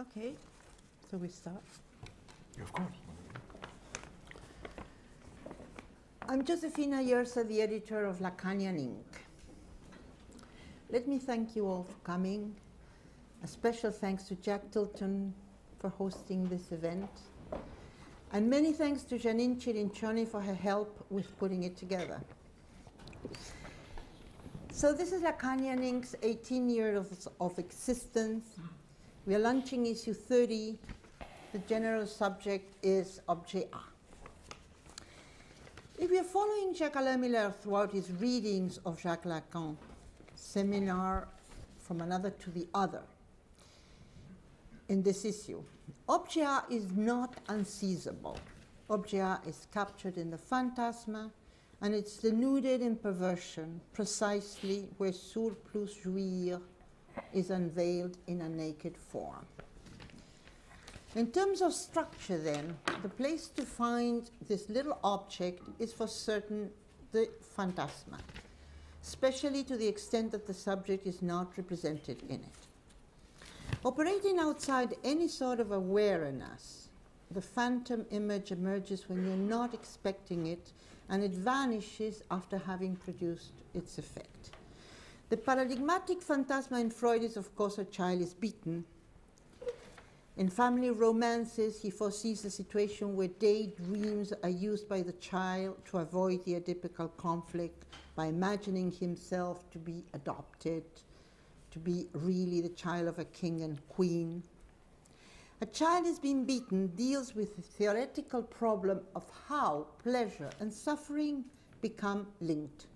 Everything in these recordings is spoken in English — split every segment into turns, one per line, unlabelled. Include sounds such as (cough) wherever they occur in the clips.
Okay, so we start.
Yeah, of course.
I'm Josefina Ayerza, the editor of Lacanian Ink. Let me thank you all for coming. A special thanks to Jack Tilton for hosting this event. And many thanks to Janine Cirincioni for her help with putting it together. So this is Lacanian Ink.'s 18 years of, of existence. We are launching issue 30. The general subject is objet A. If we are following Jacques-Alain Miller throughout his readings of Jacques Lacan, seminar from another to the other, in this issue, objet A is not unseizable. Objet A is captured in the phantasma, and it's denuded in perversion, precisely where surplus jouir is unveiled in a naked form. In terms of structure, then, the place to find this little object is for certain the phantasma, especially to the extent that the subject is not represented in it. Operating outside any sort of awareness, the phantom image emerges when you're not expecting it and it vanishes after having produced its effect. The paradigmatic phantasma in Freud is, of course, a child is beaten. In family romances, he foresees a situation where daydreams are used by the child to avoid the Oedipal conflict by imagining himself to be adopted, to be really the child of a king and queen. A child is being beaten deals with the theoretical problem of how pleasure and suffering become linked.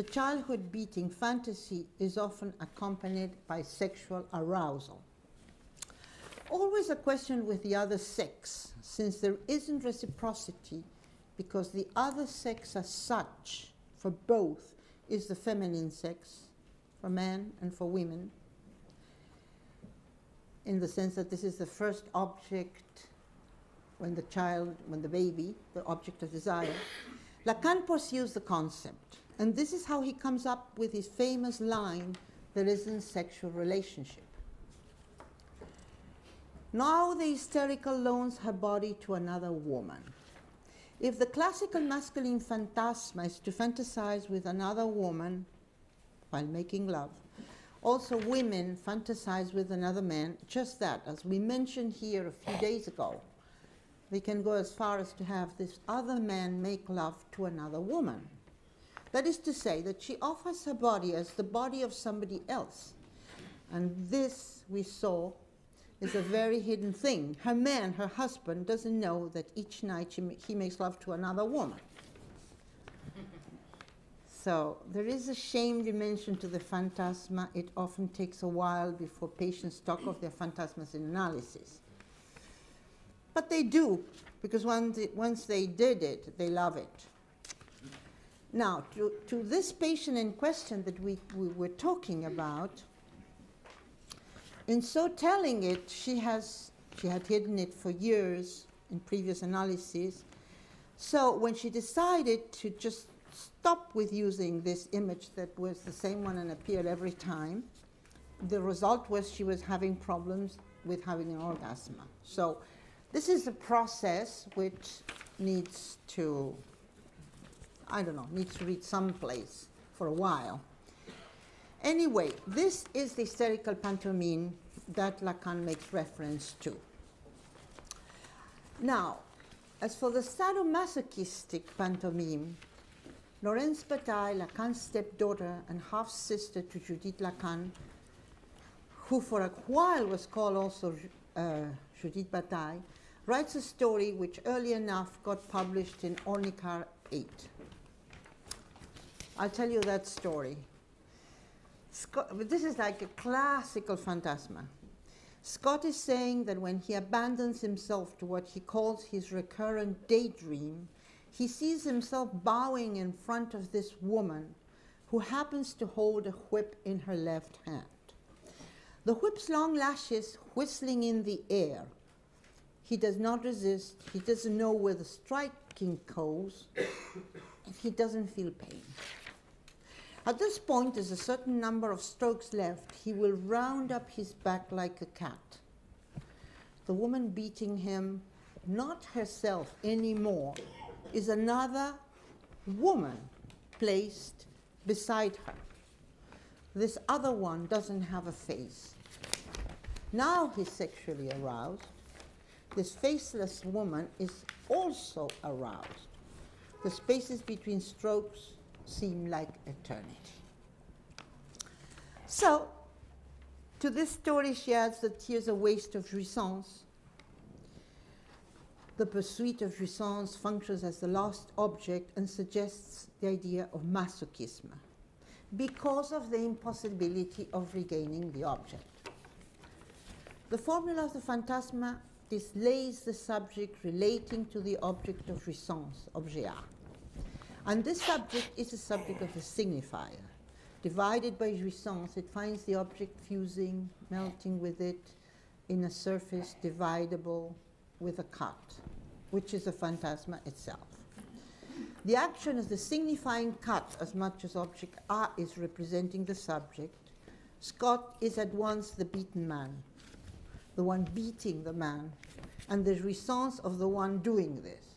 The childhood beating fantasy is often accompanied by sexual arousal. Always a question with the other sex, since there isn't reciprocity, because the other sex as such, for both, is the feminine sex, for men and for women, in the sense that this is the first object when the child, when the baby, the object of desire. Lacan pursues the concept, and this is how he comes up with his famous line there isn't sexual relationship. Now the hysterical loans her body to another woman. If the classical masculine phantasma is to fantasize with another woman while making love, also women fantasize with another man, just that, as we mentioned here a few days ago. We can go as far as to have this other man make love to another woman. That is to say, that she offers her body as the body of somebody else. And this, we saw, is a very hidden thing. Her man, her husband, doesn't know that each night she, he makes love to another woman. So there is a shame dimension to the phantasma. It often takes a while before patients talk of their phantasmas in analysis. But they do, because once, once they did it, they love it. Now, to, to this patient in question that we, we were talking about, in so telling it, she has she had hidden it for years in previous analyses. So when she decided to just stop with using this image that was the same one and appeared every time, the result was she was having problems with having an orgasm. So this is a process which needs to, I don't know, needs to reach someplace for a while. Anyway, this is the hysterical pantomime that Lacan makes reference to. Now, as for the sadomasochistic pantomime, Laurence Bataille, Lacan's stepdaughter and half sister to Judith Lacan, who for a while was called also uh, Judith Bataille, writes a story which early enough got published in Ornicar 8. I'll tell you that story. Scott, this is like a classical phantasma. Scott is saying that when he abandons himself to what he calls his recurrent daydream, he sees himself bowing in front of this woman who happens to hold a whip in her left hand. The whip's long lashes whistling in the air. He does not resist. He doesn't know where the striking goes. (coughs) He doesn't feel pain. At this point, there's a certain number of strokes left. He will round up his back like a cat. the woman beating him, not herself anymore, is another woman placed beside her. This other one doesn't have a face. Now he's sexually aroused. This faceless woman is also aroused. The spaces between strokes seem like eternity. So, to this story, she adds that here's a waste of jouissance. The pursuit of jouissance functions as the last object and suggests the idea of masochism because of the impossibility of regaining the object. The formula of the phantasma displays the subject relating to the object of jouissance, objet A. And this subject is the subject of the signifier. Divided by jouissance, it finds the object fusing, melting with it in a surface dividable with a cut, which is a phantasma itself. The action is the signifying cut as much as object A is representing the subject. Scott is at once the beaten man, the one beating the man, and the jouissance of the one doing this.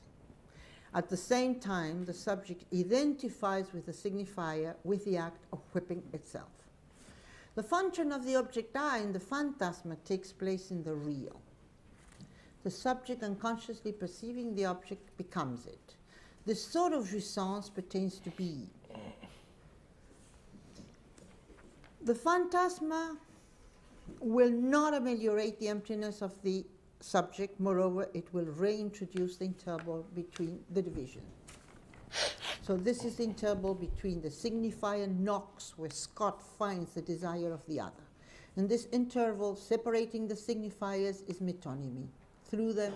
At the same time, the subject identifies with the signifier with the act of whipping itself. The function of the object I in the phantasma takes place in the real. The subject unconsciously perceiving the object becomes it. This sort of jouissance pertains to B. The phantasma will not ameliorate the emptiness of the subject. Moreover, it will reintroduce the interval between the division. So this is the interval between the signifier Knox, where Scott finds the desire of the other. And this interval separating the signifiers is metonymy. Through them,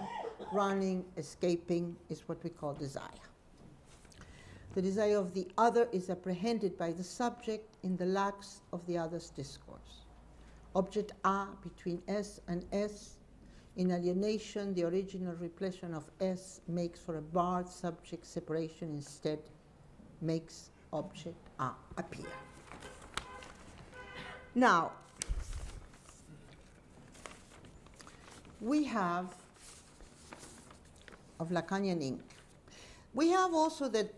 running, escaping is what we call desire. The desire of the other is apprehended by the subject in the lacks of the other's discourse. Object A between S and S in alienation, the original repletion of S makes for a barred subject separation, instead makes object A appear. Now, we have of Lacanian ink. We have also that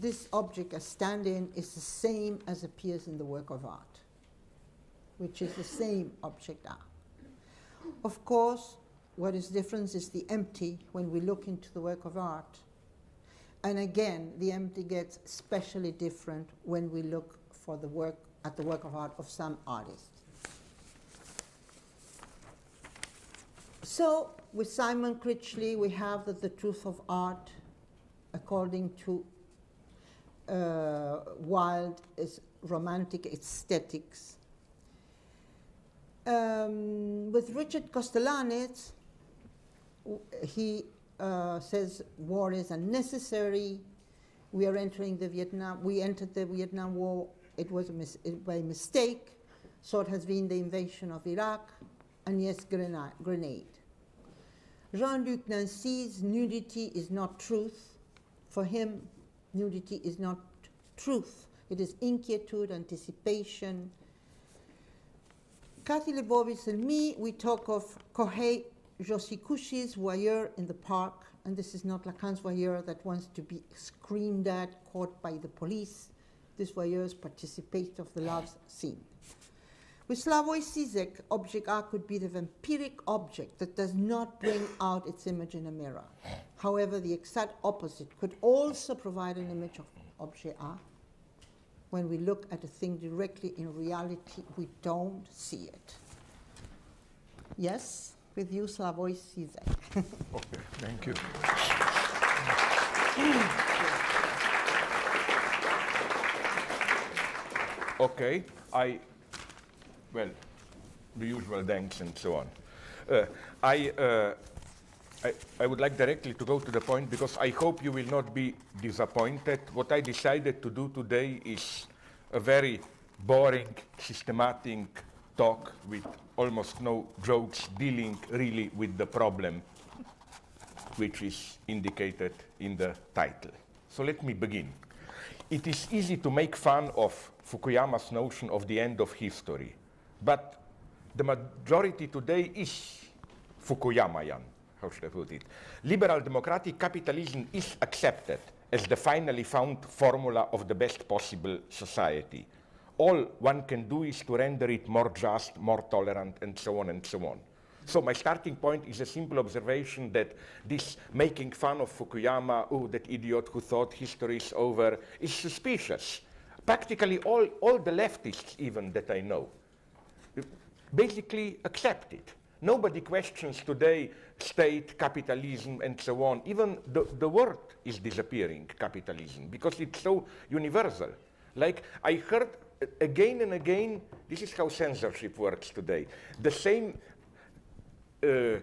this object as stand-in is the same as appears in the work of art, which is the same object A. Of course, what is different is the empty when we look into the work of art. And again, the empty gets especially different when we look for the work at the work of art of some artists. So with Simon Critchley, we have that the truth of art, according to uh, Wilde, is romantic aesthetics. Um, with Richard Kostelanetz, he uh, says war is unnecessary. We are entering the Vietnam. We entered the Vietnam War. It was mis by mistake. So it has been the invasion of Iraq, and yes, grenade. Jean-Luc Nancy's nudity is not truth. For him, nudity is not truth. It is inquietude, anticipation. Kathy Lebovitz and me, we talk of Kohei Yoshiyuki's voyeur in the park, and this is not Lacan's voyeur that wants to be screamed at, caught by the police. This voyeur's participate of the love scene. With Slavoj Zizek, object A could be the vampiric object that does not bring out its image in a mirror. However, the exact opposite could also provide an image of object A. When we look at a thing directly in reality, we don't see it. Yes? With you, Slavoj Zizek. (laughs)
okay, thank you. okay, I, well, the usual thanks and so on. Uh, I, uh, I, I, would like directly to go to the point because I hope you will not be disappointed. What I decided to do today is a very boring, systematic talk with almost no jokes dealing really with the problem which is indicated in the title. So let me begin. It is easy to make fun of Fukuyama's notion of the end of history, but the majority today is Fukuyamayan, how should I put it? Liberal democratic capitalism is accepted as the finally found formula of the best possible society. All one can do is to render it more just, more tolerant, and so on and so on. So my starting point is a simple observation that this making fun of Fukuyama, oh, that idiot who thought history is over, is suspicious. Practically all, all the leftists even that I know basically accept it. Nobody questions today state, capitalism, and so on. Even the, the word is disappearing, capitalism, because it's so universal. Like I heard again and again, this is how censorship works today. The same, uh, uh,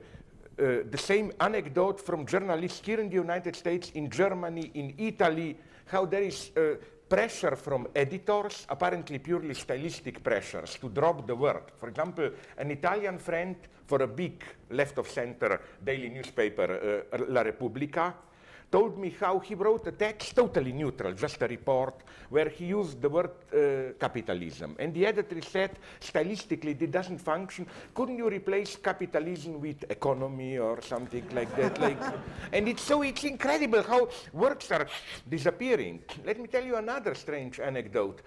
the same anecdote from journalists here in the United States, in Germany, in Italy, how there is uh, pressure from editors, apparently purely stylistic pressures, to drop the word. For example, an Italian friend for a big left-of-center daily newspaper, uh, La Repubblica, told me how he wrote a text totally neutral, just a report, where he used the word uh, capitalism. And the editor said, stylistically, it doesn't function. Couldn't you replace capitalism with economy or something like that? (laughs) like, and it's so it's incredible how words are disappearing. Let me tell you another strange anecdote.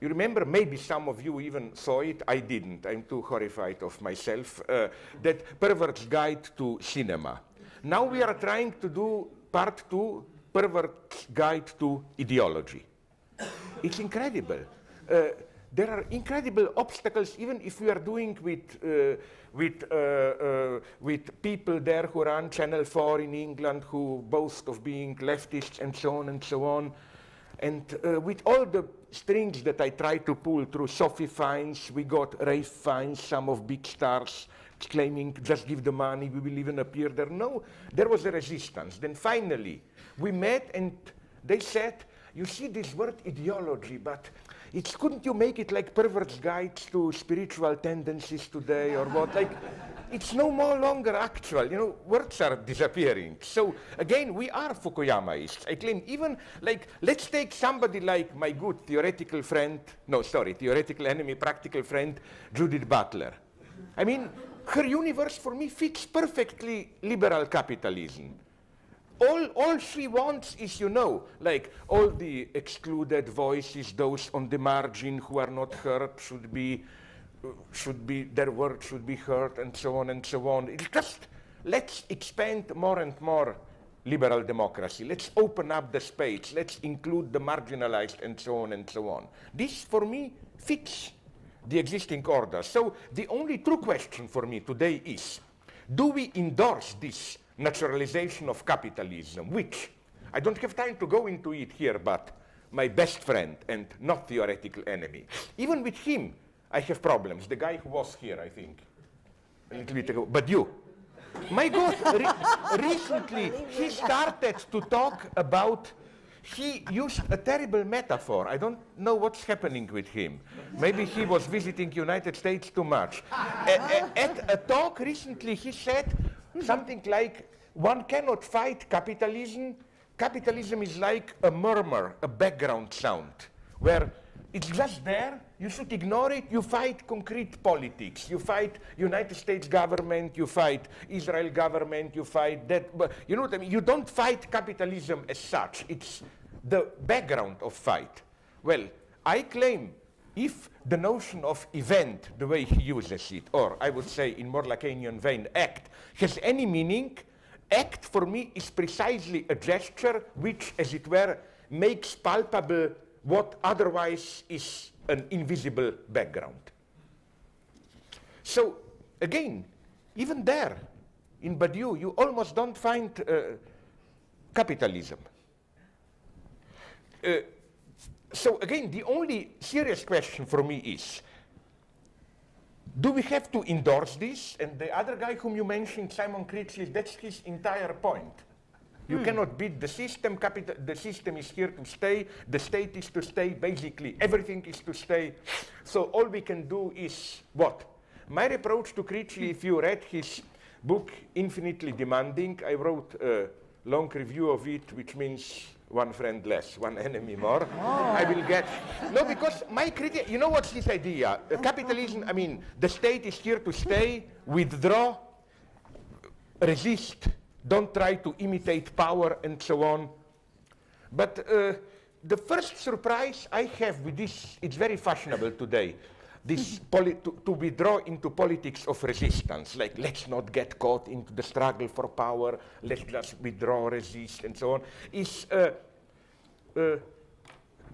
You remember, maybe some of you even saw it. I didn't. I'm too horrified of myself. Uh, that Pervert's Guide to Cinema. Now we are trying to do part two, pervert guide to ideology. It's incredible. Uh, there are incredible obstacles, even if we are doing with, uh, with, uh, uh with people there who run Channel 4 in England, who boast of being leftists and so on and so on. And uh, with all the strings that I try to pull through Sophie Fiennes, we got Ralph Fiennes, some of big stars, claiming just give the money, we will even appear there. No, there was a resistance. Then finally, we met and they said, you see this word ideology, but it's couldn't you make it like pervert's guides to spiritual tendencies today or what? Like, it's no more longer actual. You know, words are disappearing. So again, we are Fukuyamaists. I claim even like let's take somebody like my good theoretical friend, no, sorry, theoretical enemy, practical friend, Judith Butler. I mean, her universe for me fits perfectly liberal capitalism. All, all she wants is, you know, like all the excluded voices, those on the margin who are not heard should be, should be, their word should be heard and so on and so on. It's just, let's expand more and more liberal democracy. Let's open up the space. Let's include the marginalized and so on and so on. This, for me, fits the existing order. So the only true question for me today is, do we endorse this naturalization of capitalism, which, I don't have time to go into it here, but my best friend and not theoretical enemy, even with him, I have problems. The guy who was here, I think, a little bit ago, but you. My God, re (laughs) recently he started to talk about he used a terrible metaphor. I don't know what's happening with him. Maybe he was visiting United States too much. a, a, at a talk recently, he said something like, one cannot fight capitalism. Capitalism is like a murmur, a background sound, where it's just there. You should ignore it. You fight concrete politics. You fight United States government. You fight Israel government. You fight that. But you know what I mean? You don't fight capitalism as such. It's the background of fight. Well, I claim if the notion of event, the way he uses it, or I would say in more Lacanian vein, act, has any meaning, act for me is precisely a gesture which, as it were, makes palpable what otherwise is an invisible background. So again, even there, in Badiou, you almost don't find uh, capitalism. Uh, so again, the only serious question for me is, do we have to endorse this? And the other guy whom you mentioned, Simon Critchley, that's his entire point. You hmm. cannot beat the system. Capital, the system is here to stay. The state is to stay. Basically, everything is to stay. So all we can do is what? My approach to Critchley, if you read his book, Infinitely Demanding, I wrote a long review of it, which means one friend less, one (laughs) enemy more. Oh. I will get. No, because my critic, you know what's this idea? Uh, capitalism, I mean, the state is here to stay, withdraw, resist, don't try to imitate power, and so on. But uh, the first surprise I have with this, it's very fashionable today, this (laughs) to, to, withdraw into politics of resistance, like let's not get caught into the struggle for power, let's just withdraw, resist, and so on, is uh, uh,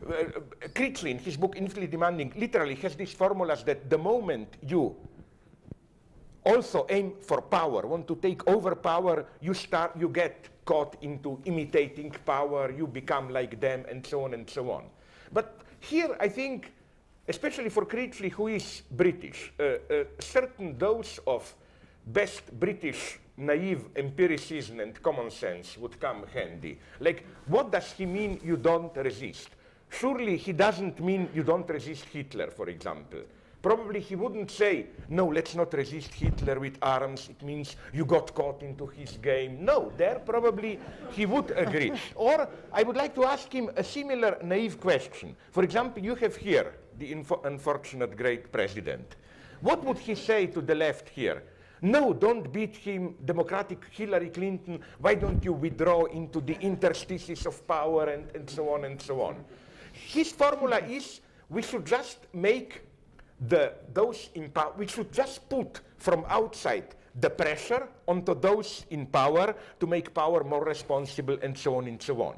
uh, in his book Infinitely Demanding, literally has these formulas that the moment you also aim for power, want to take over power, you start, you get caught into imitating power, you become like them, and so on and so on. But here, I think, especially for Critchley, who is British, uh, a uh, certain dose of best British naive empiricism and common sense would come handy. Like, what does he mean you don't resist? Surely he doesn't mean you don't resist Hitler, for example. Probably he wouldn't say, no, let's not resist Hitler with arms. It means you got caught into his game. No, there probably he would agree. or I would like to ask him a similar naive question. For example, you have here the unfortunate great president. What would he say to the left here? No, don't beat him, Democratic Hillary Clinton. Why don't you withdraw into the interstices of power and, and so on and so on? His formula is we should just make the, those in power, we should just put from outside the pressure onto those in power to make power more responsible and so on and so on.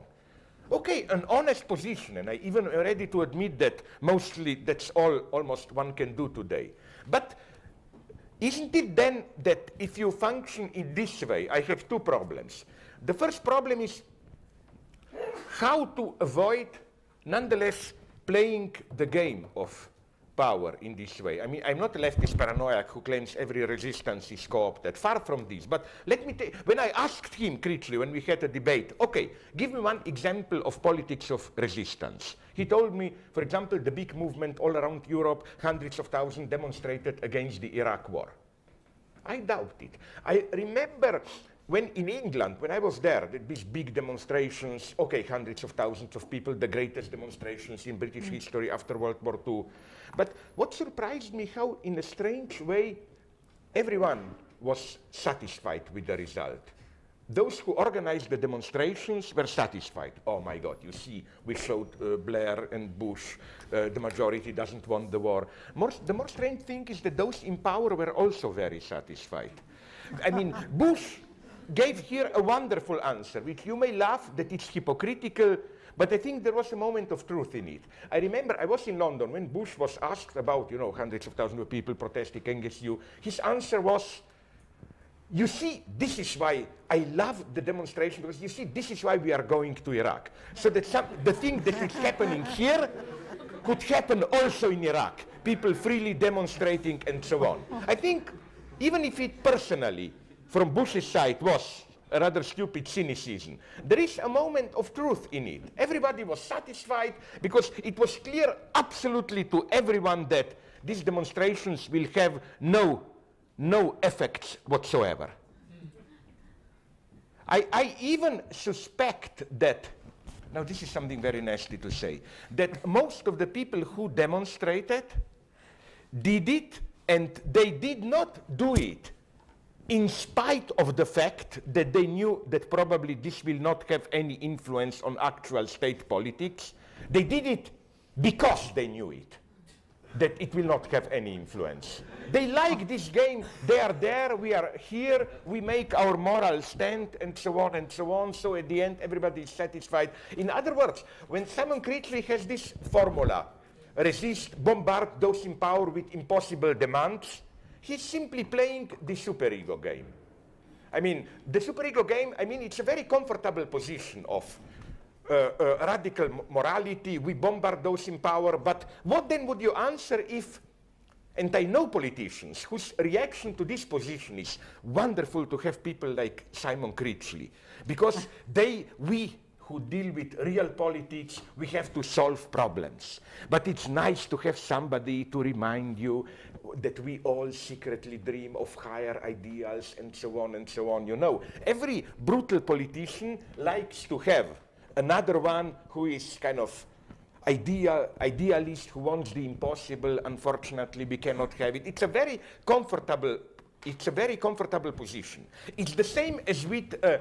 Okay, an honest position, and I even am ready to admit that mostly that's all almost one can do today. But isn't it then that if you function in this way, I have two problems. The first problem is how to avoid, nonetheless, playing the game of power in this way. I mean, I'm not a leftist paranoiac who claims every resistance is co-opted. Far from this. But let me take, when I asked him, Critchley, when we had a debate, okay, give me one example of politics of resistance. He told me, for example, the big movement all around Europe, hundreds of thousands demonstrated against the Iraq war. I doubt it. I remember when in England, when I was there, these big demonstrations, okay, hundreds of thousands of people, the greatest demonstrations in British mm. history after World War II. But what surprised me, how in a strange way, everyone was satisfied with the result. Those who organized the demonstrations were satisfied. Oh my God, you see, we showed uh, Blair and Bush, uh, the majority doesn't want the war. More, the more strange thing is that those in power were also very satisfied. I mean, (laughs) Bush gave here a wonderful answer, which you may laugh that it's hypocritical, but I think there was a moment of truth in it. I remember I was in London when Bush was asked about, you know, hundreds of thousands of people protesting against you. His answer was, you see, this is why I love the demonstration, because you see, this is why we are going to Iraq. So that some, the thing that is happening here could happen also in Iraq. People freely demonstrating and so on. I think, even if it personally from Bush's side was a rather stupid cynicism. There is a moment of truth in it. Everybody was satisfied because it was clear absolutely to everyone that these demonstrations will have no, no effects whatsoever. I, I even suspect that, now this is something very nasty to say, that most of the people who demonstrated did it and they did not do it in spite of the fact that they knew that probably this will not have any influence on actual state politics, they did it because they knew it, that it will not have any influence. They like this game, they are there, we are here, we make our moral stand, and so on and so on, so at the end everybody is satisfied. In other words, when Simon Critchley has this formula, resist, bombard those in power with impossible demands, He's simply playing the superego game. I mean, the superego game, I mean, it's a very comfortable position of uh, uh, radical morality. We bombard those in power. But what then would you answer if, and I know politicians whose reaction to this position is wonderful to have people like Simon Critchley, because they, we who deal with real politics, we have to solve problems. But it's nice to have somebody to remind you that we all secretly dream of higher ideals and so on and so on. You know, every brutal politician likes to have another one who is kind of ideal, idealist who wants the impossible. Unfortunately, we cannot have it. It's a very comfortable It's a very comfortable position. It's the same as with uh,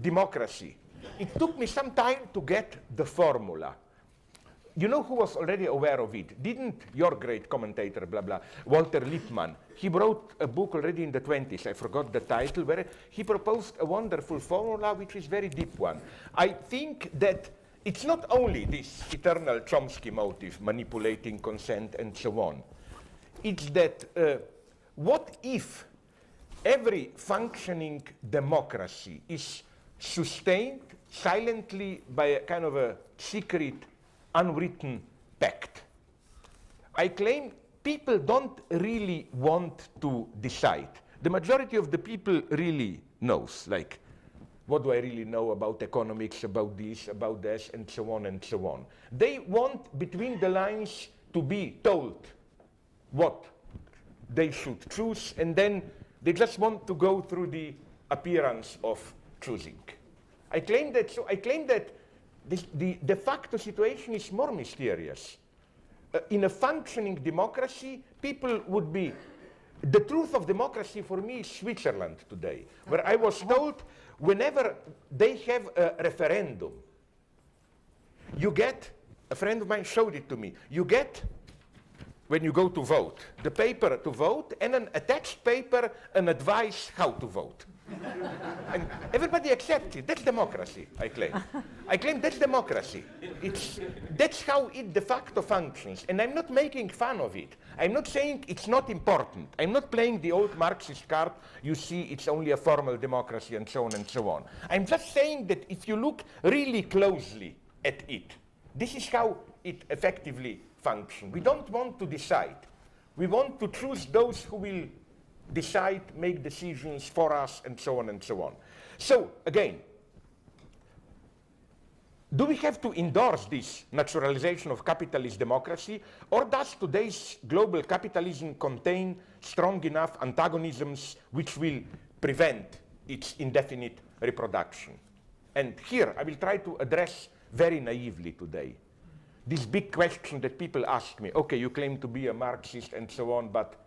democracy. It took me some time to get the formula. You know who was already aware of it? Didn't your great commentator, blah, blah, Walter Lippmann? He wrote a book already in the 20s, I forgot the title, where he proposed a wonderful formula, which is very deep one. I think that it's not only this eternal Chomsky motive, manipulating consent and so on. It's that uh, what if every functioning democracy is sustained silently by a kind of a secret unwritten pact. I claim people don't really want to decide. The majority of the people really knows, like, what do I really know about economics, about this, about this, and so on and so on. They want between the lines to be told what they should choose, and then they just want to go through the appearance of choosing. I claim that, so I claim that this, the de facto situation is more mysterious. Uh, in a functioning democracy, people would be. The truth of democracy for me is Switzerland today, where I was told whenever they have a referendum, you get, a friend of mine showed it to me, you get, when you go to vote, the paper to vote and an attached paper, an advice how to vote and everybody accepts it. That's democracy, I claim. (laughs) I claim that's democracy. It's, that's how it de facto functions. And I'm not making fun of it. I'm not saying it's not important. I'm not playing the old Marxist card, you see it's only a formal democracy and so on and so on. I'm just saying that if you look really closely at it, this is how it effectively functions. We don't want to decide. We want to choose those who will decide, make decisions for us, and so on and so on. So, again, do we have to endorse this naturalization of capitalist democracy, or does today's global capitalism contain strong enough antagonisms which will prevent its indefinite reproduction? And here I will try to address very naively today this big question that people ask me okay, you claim to be a Marxist and so on, but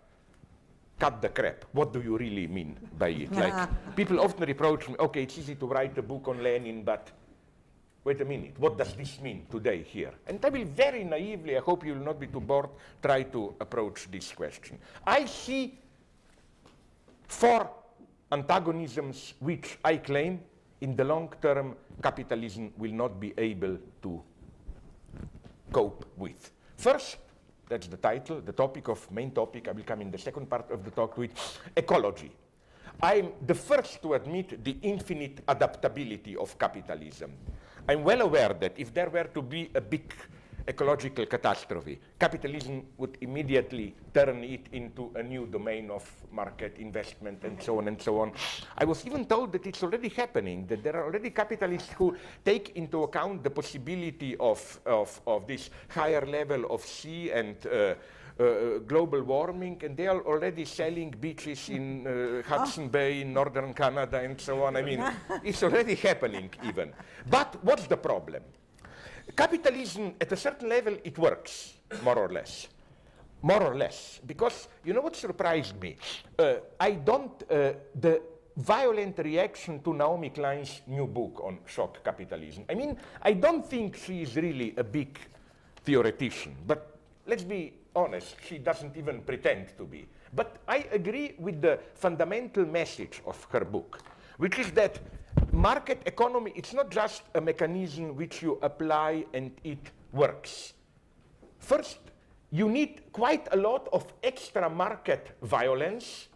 cut the crap. What do you really mean by it? Like people often reproach me, okay, it's easy to write a book on Lenin, but wait a minute, what does this mean today here? And I will very naively, I hope you will not be too bored, try to approach this question. I see four antagonisms which I claim in the long term capitalism will not be able to cope with. First, that's the title, the topic of main topic. I will come in the second part of the talk with ecology. I'm the first to admit the infinite adaptability of capitalism. I'm well aware that if there were to be a big ecological catastrophe. Capitalism would immediately turn it into a new domain of market investment and so on and so on. I was even told that it's already happening, that there are already capitalists who take into account the possibility of, of, of this higher level of sea and uh, uh, global warming, and they are already selling beaches in uh, Hudson oh. Bay in northern Canada and so on. I mean, (laughs) it's already happening even. But what's the problem? Capitalism, at a certain level, it works, more or less. More or less. Because, you know what surprised me? Uh, I don't, uh, the violent reaction to Naomi Klein's new book on shock capitalism. I mean, I don't think she is really a big theoretician, but let's be honest, she doesn't even pretend to be. But I agree with the fundamental message of her book, which is that market economy, it's not just a mechanism which you apply and it works. First, you need quite a lot of extra market violence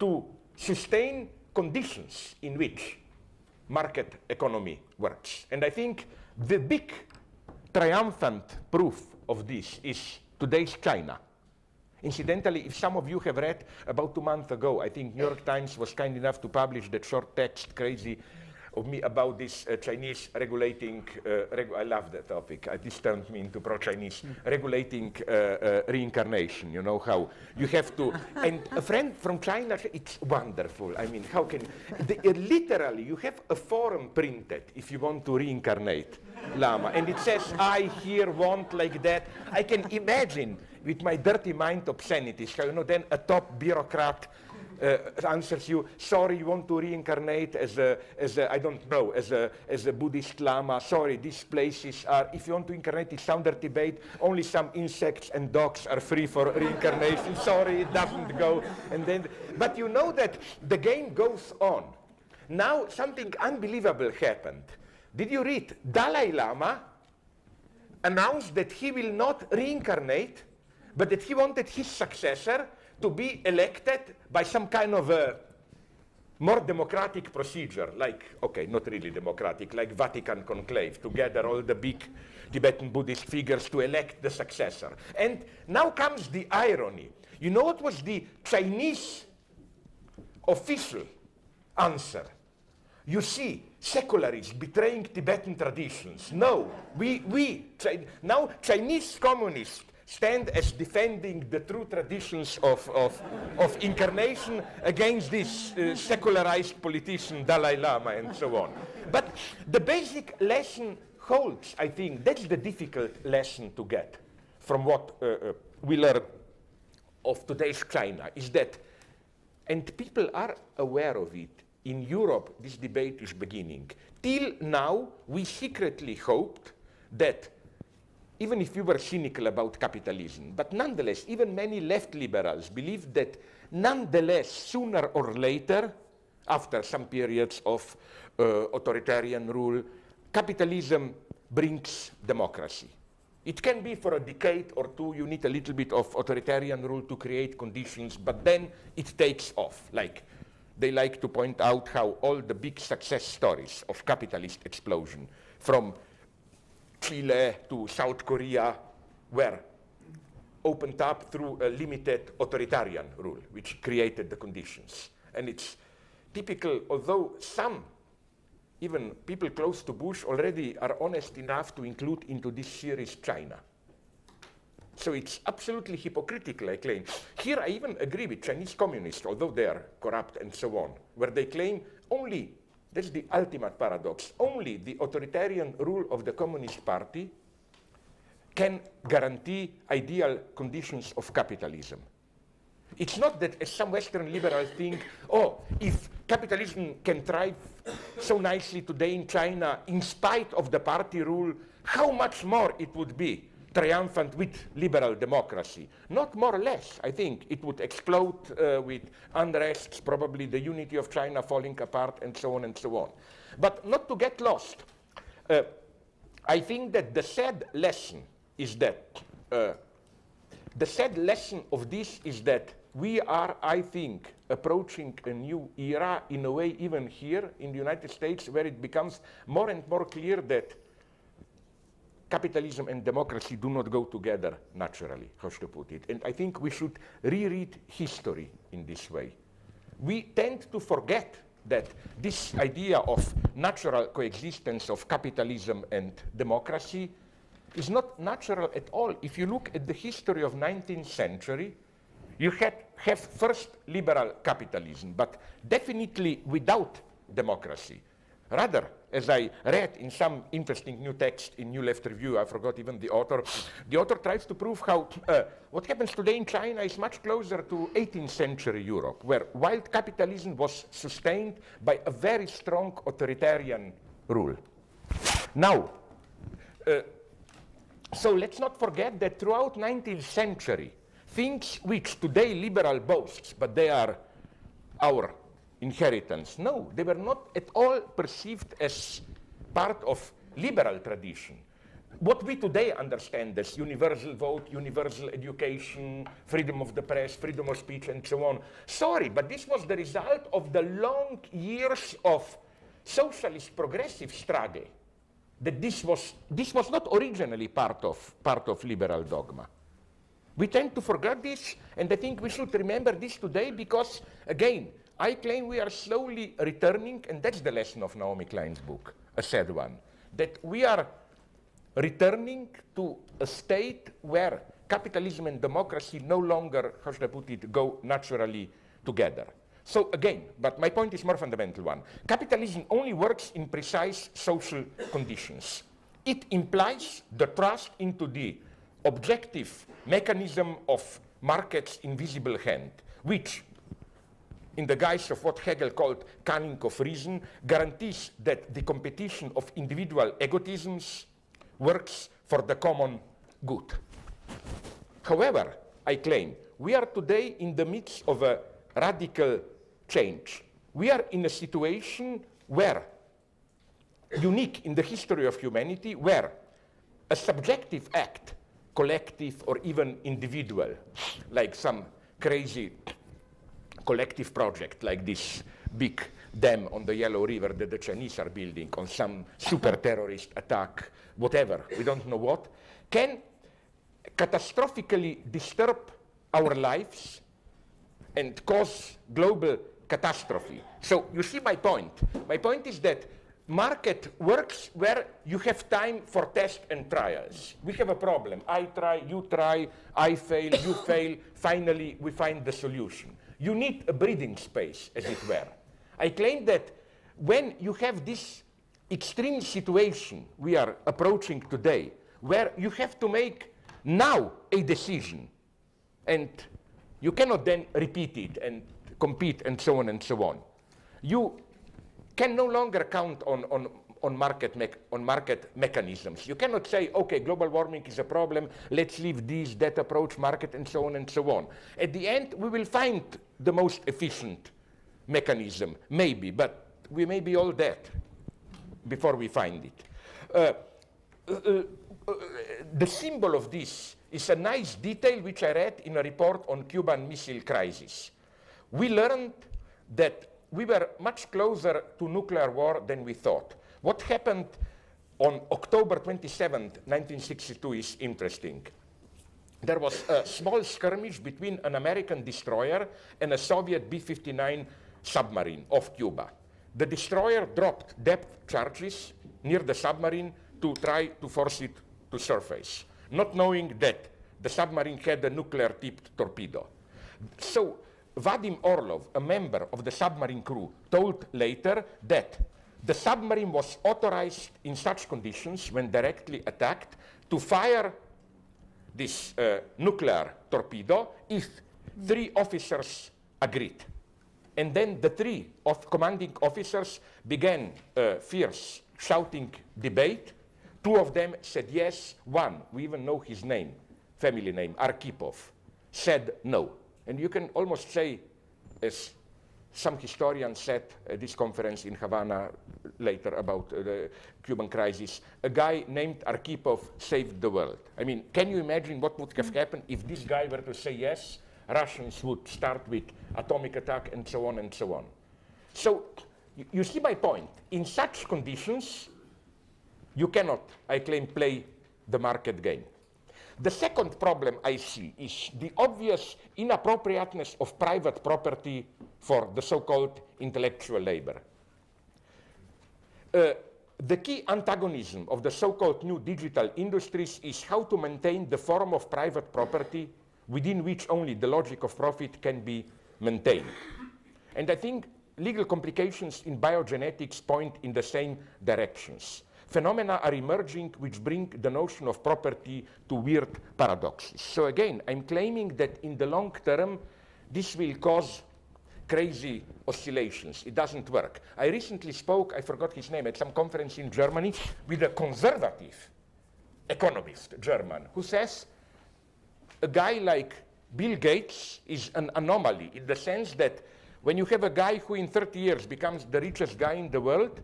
to sustain conditions in which market economy works. And I think the big triumphant proof of this is today's China. Incidentally, if some of you have read about two months ago, I think New York Times was kind enough to publish that short text, crazy of me about this uh, Chinese regulating, uh, regu I love that topic, uh, this turned me into pro-Chinese, regulating uh, uh, reincarnation, you know how you have to, and a friend from China, it's wonderful, I mean, how can, the, uh, literally, you have a form printed if you want to reincarnate Lama, and it says, I here want like that, I can imagine with my dirty mind obscenities, how, you know, then a top bureaucrat uh, answers you, sorry, you want to reincarnate as a, as a, I don't know, as a, as a Buddhist Lama. Sorry, these places are, if you want to incarnate in Sounder Tibet, only some insects and dogs are free for reincarnation. sorry, it doesn't go. And then, but you know that the game goes on. Now something unbelievable happened. Did you read? Dalai Lama announced that he will not reincarnate, but that he wanted his successor to be elected by some kind of a more democratic procedure, like, okay, not really democratic, like Vatican conclave, to gather all the big Tibetan Buddhist figures to elect the successor. And now comes the irony. You know what was the Chinese official answer? You see, secularists betraying Tibetan traditions. No, we, we, now Chinese communists stand as defending the true traditions of, of, of incarnation against this uh, secularized politician Dalai Lama and so on. But the basic lesson holds, I think. That's the difficult lesson to get from what uh, uh, we learn of today's China, is that, and people are aware of it, in Europe this debate is beginning. Till now, we secretly hoped that even if we were cynical about capitalism, but nonetheless, even many left liberals believed that nonetheless, sooner or later, after some periods of uh, authoritarian rule, capitalism brings democracy. It can be for a decade or two, you need a little bit of authoritarian rule to create conditions, but then it takes off. Like they like to point out how all the big success stories of capitalist explosion, from Chile to South Korea were opened up through a limited authoritarian rule, which created the conditions. And it's typical, although some, even people close to Bush, already are honest enough to include into this series China. So it's absolutely hypocritical, I claim. Here I even agree with Chinese communists, although they are corrupt and so on, where they claim only that's the ultimate paradox. Only the authoritarian rule of the Communist Party can guarantee ideal conditions of capitalism. It's not that, as some Western liberals think, oh, if capitalism can thrive so nicely today in China, in spite of the party rule, how much more it would be triumphant with liberal democracy. Not more or less. I think it would explode uh, with unrest, probably the unity of China falling apart, and so on and so on. But not to get lost. Uh, I think that the sad lesson is that uh, the sad lesson of this is that we are, I think, approaching a new era in a way even here in the United States where it becomes more and more clear that capitalism and democracy do not go together naturally, how to put it. And I think we should reread history in this way. We tend to forget that this idea of natural coexistence of capitalism and democracy is not natural at all. If you look at the history of 19th century, you had, have first liberal capitalism, but definitely without democracy. Rather, as I read in some interesting new text in New Left Review, I forgot even the author, the author tries to prove how uh, what happens today in China is much closer to 18th century Europe, where wild capitalism was sustained by a very strong authoritarian rule. Now, uh, so let's not forget that throughout 19th century, things which today liberal boasts, but they are our inheritance. No, they were not at all perceived as part of liberal tradition. What we today understand as universal vote, universal education, freedom of the press, freedom of speech, and so on. Sorry, but this was the result of the long years of socialist progressive struggle. That this was, this was not originally part of, part of liberal dogma. We tend to forget this, and I think we should remember this today because, again, I claim we are slowly returning, and that's the lesson of Naomi Klein's book, a sad one, that we are returning to a state where capitalism and democracy no longer, how should I put it, go naturally together. So again, but my point is more fundamental one. Capitalism only works in precise social conditions. It implies the trust into the objective mechanism of market's invisible hand, which in the guise of what Hegel called cunning of reason, guarantees that the competition of individual egotisms works for the common good. However, I claim, we are today in the midst of a radical change. We are in a situation where, unique in the history of humanity, where a subjective act, collective or even individual, like some crazy collective project like this big dam on the Yellow River that the Chinese are building on some super terrorist attack, whatever, we don't know what, can catastrophically disturb our lives and cause global catastrophe. So you see my point. My point is that market works where you have time for tests and trials. We have a problem. I try, you try, I fail, you (coughs) fail. Finally, we find the solution. You need a breathing space, as it were. I claim that when you have this extreme situation we are approaching today, where you have to make now a decision, and you cannot then repeat it and compete and so on and so on. You can no longer count on, on, on, market, on market mechanisms. You cannot say, okay, global warming is a problem, let's leave this, that approach, market, and so on and so on. At the end, we will find the most efficient mechanism, maybe, but we may be all dead before we find it. Uh, uh, uh, the symbol of this is a nice detail which I read in a report on Cuban Missile Crisis. We learned that we were much closer to nuclear war than we thought. What happened on October 27, 1962 is interesting. There was a small skirmish between an American destroyer and a Soviet B-59 submarine off Cuba. The destroyer dropped depth charges near the submarine to try to force it to surface, not knowing that the submarine had a nuclear-tipped torpedo. So Vadim Orlov, a member of the submarine crew, told later that the submarine was authorized in such conditions when directly attacked to fire this uh, nuclear torpedo if three officers agreed. And then the three of commanding officers began a fierce shouting debate. Two of them said yes. One, we even know his name, family name, Arkhipov, said no. And you can almost say, as some historians said at this conference in Havana later about uh, the Cuban crisis, a guy named Arkhipov saved the world. I mean, can you imagine what would have happened if this guy were to say yes? Russians would start with atomic attack and so on and so on. So you see my point. In such conditions, you cannot, I claim, play the market game. The second problem I see is the obvious inappropriateness of private property for the so-called intellectual labor. Uh, the key antagonism of the so-called new digital industries is how to maintain the form of private property within which only the logic of profit can be maintained. And I think legal complications in biogenetics point in the same directions. Phenomena are emerging which bring the notion of property to weird paradoxes. So again, I'm claiming that in the long term, this will cause crazy oscillations. It doesn't work. I recently spoke, I forgot his name, at some conference in Germany with a conservative economist, German, who says a guy like Bill Gates is an anomaly in the sense that when you have a guy who in 30 years becomes the richest guy in the world,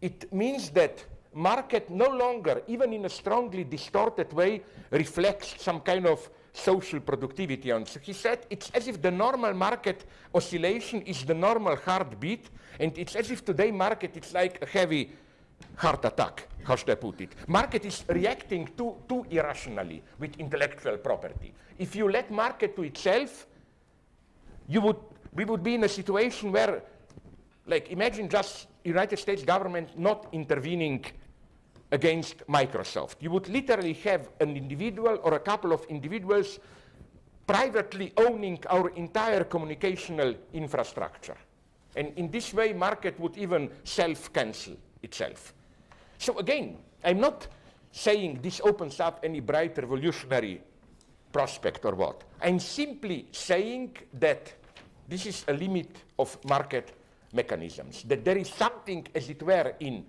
it means that market no longer, even in a strongly distorted way, reflects some kind of social productivity. And so he said it's as if the normal market oscillation is the normal heartbeat, and it's as if today market is like a heavy heart attack, how should I put it? Market is reacting too, too irrationally with intellectual property. If you let market to itself, you would, we would be in a situation where, like, imagine just United States government not intervening against Microsoft. You would literally have an individual or a couple of individuals privately owning our entire communicational infrastructure. And in this way, market would even self-cancel itself. So again, I'm not saying this opens up any bright revolutionary prospect or what. I'm simply saying that This is a limit of market mechanisms, that there is something, as it were, in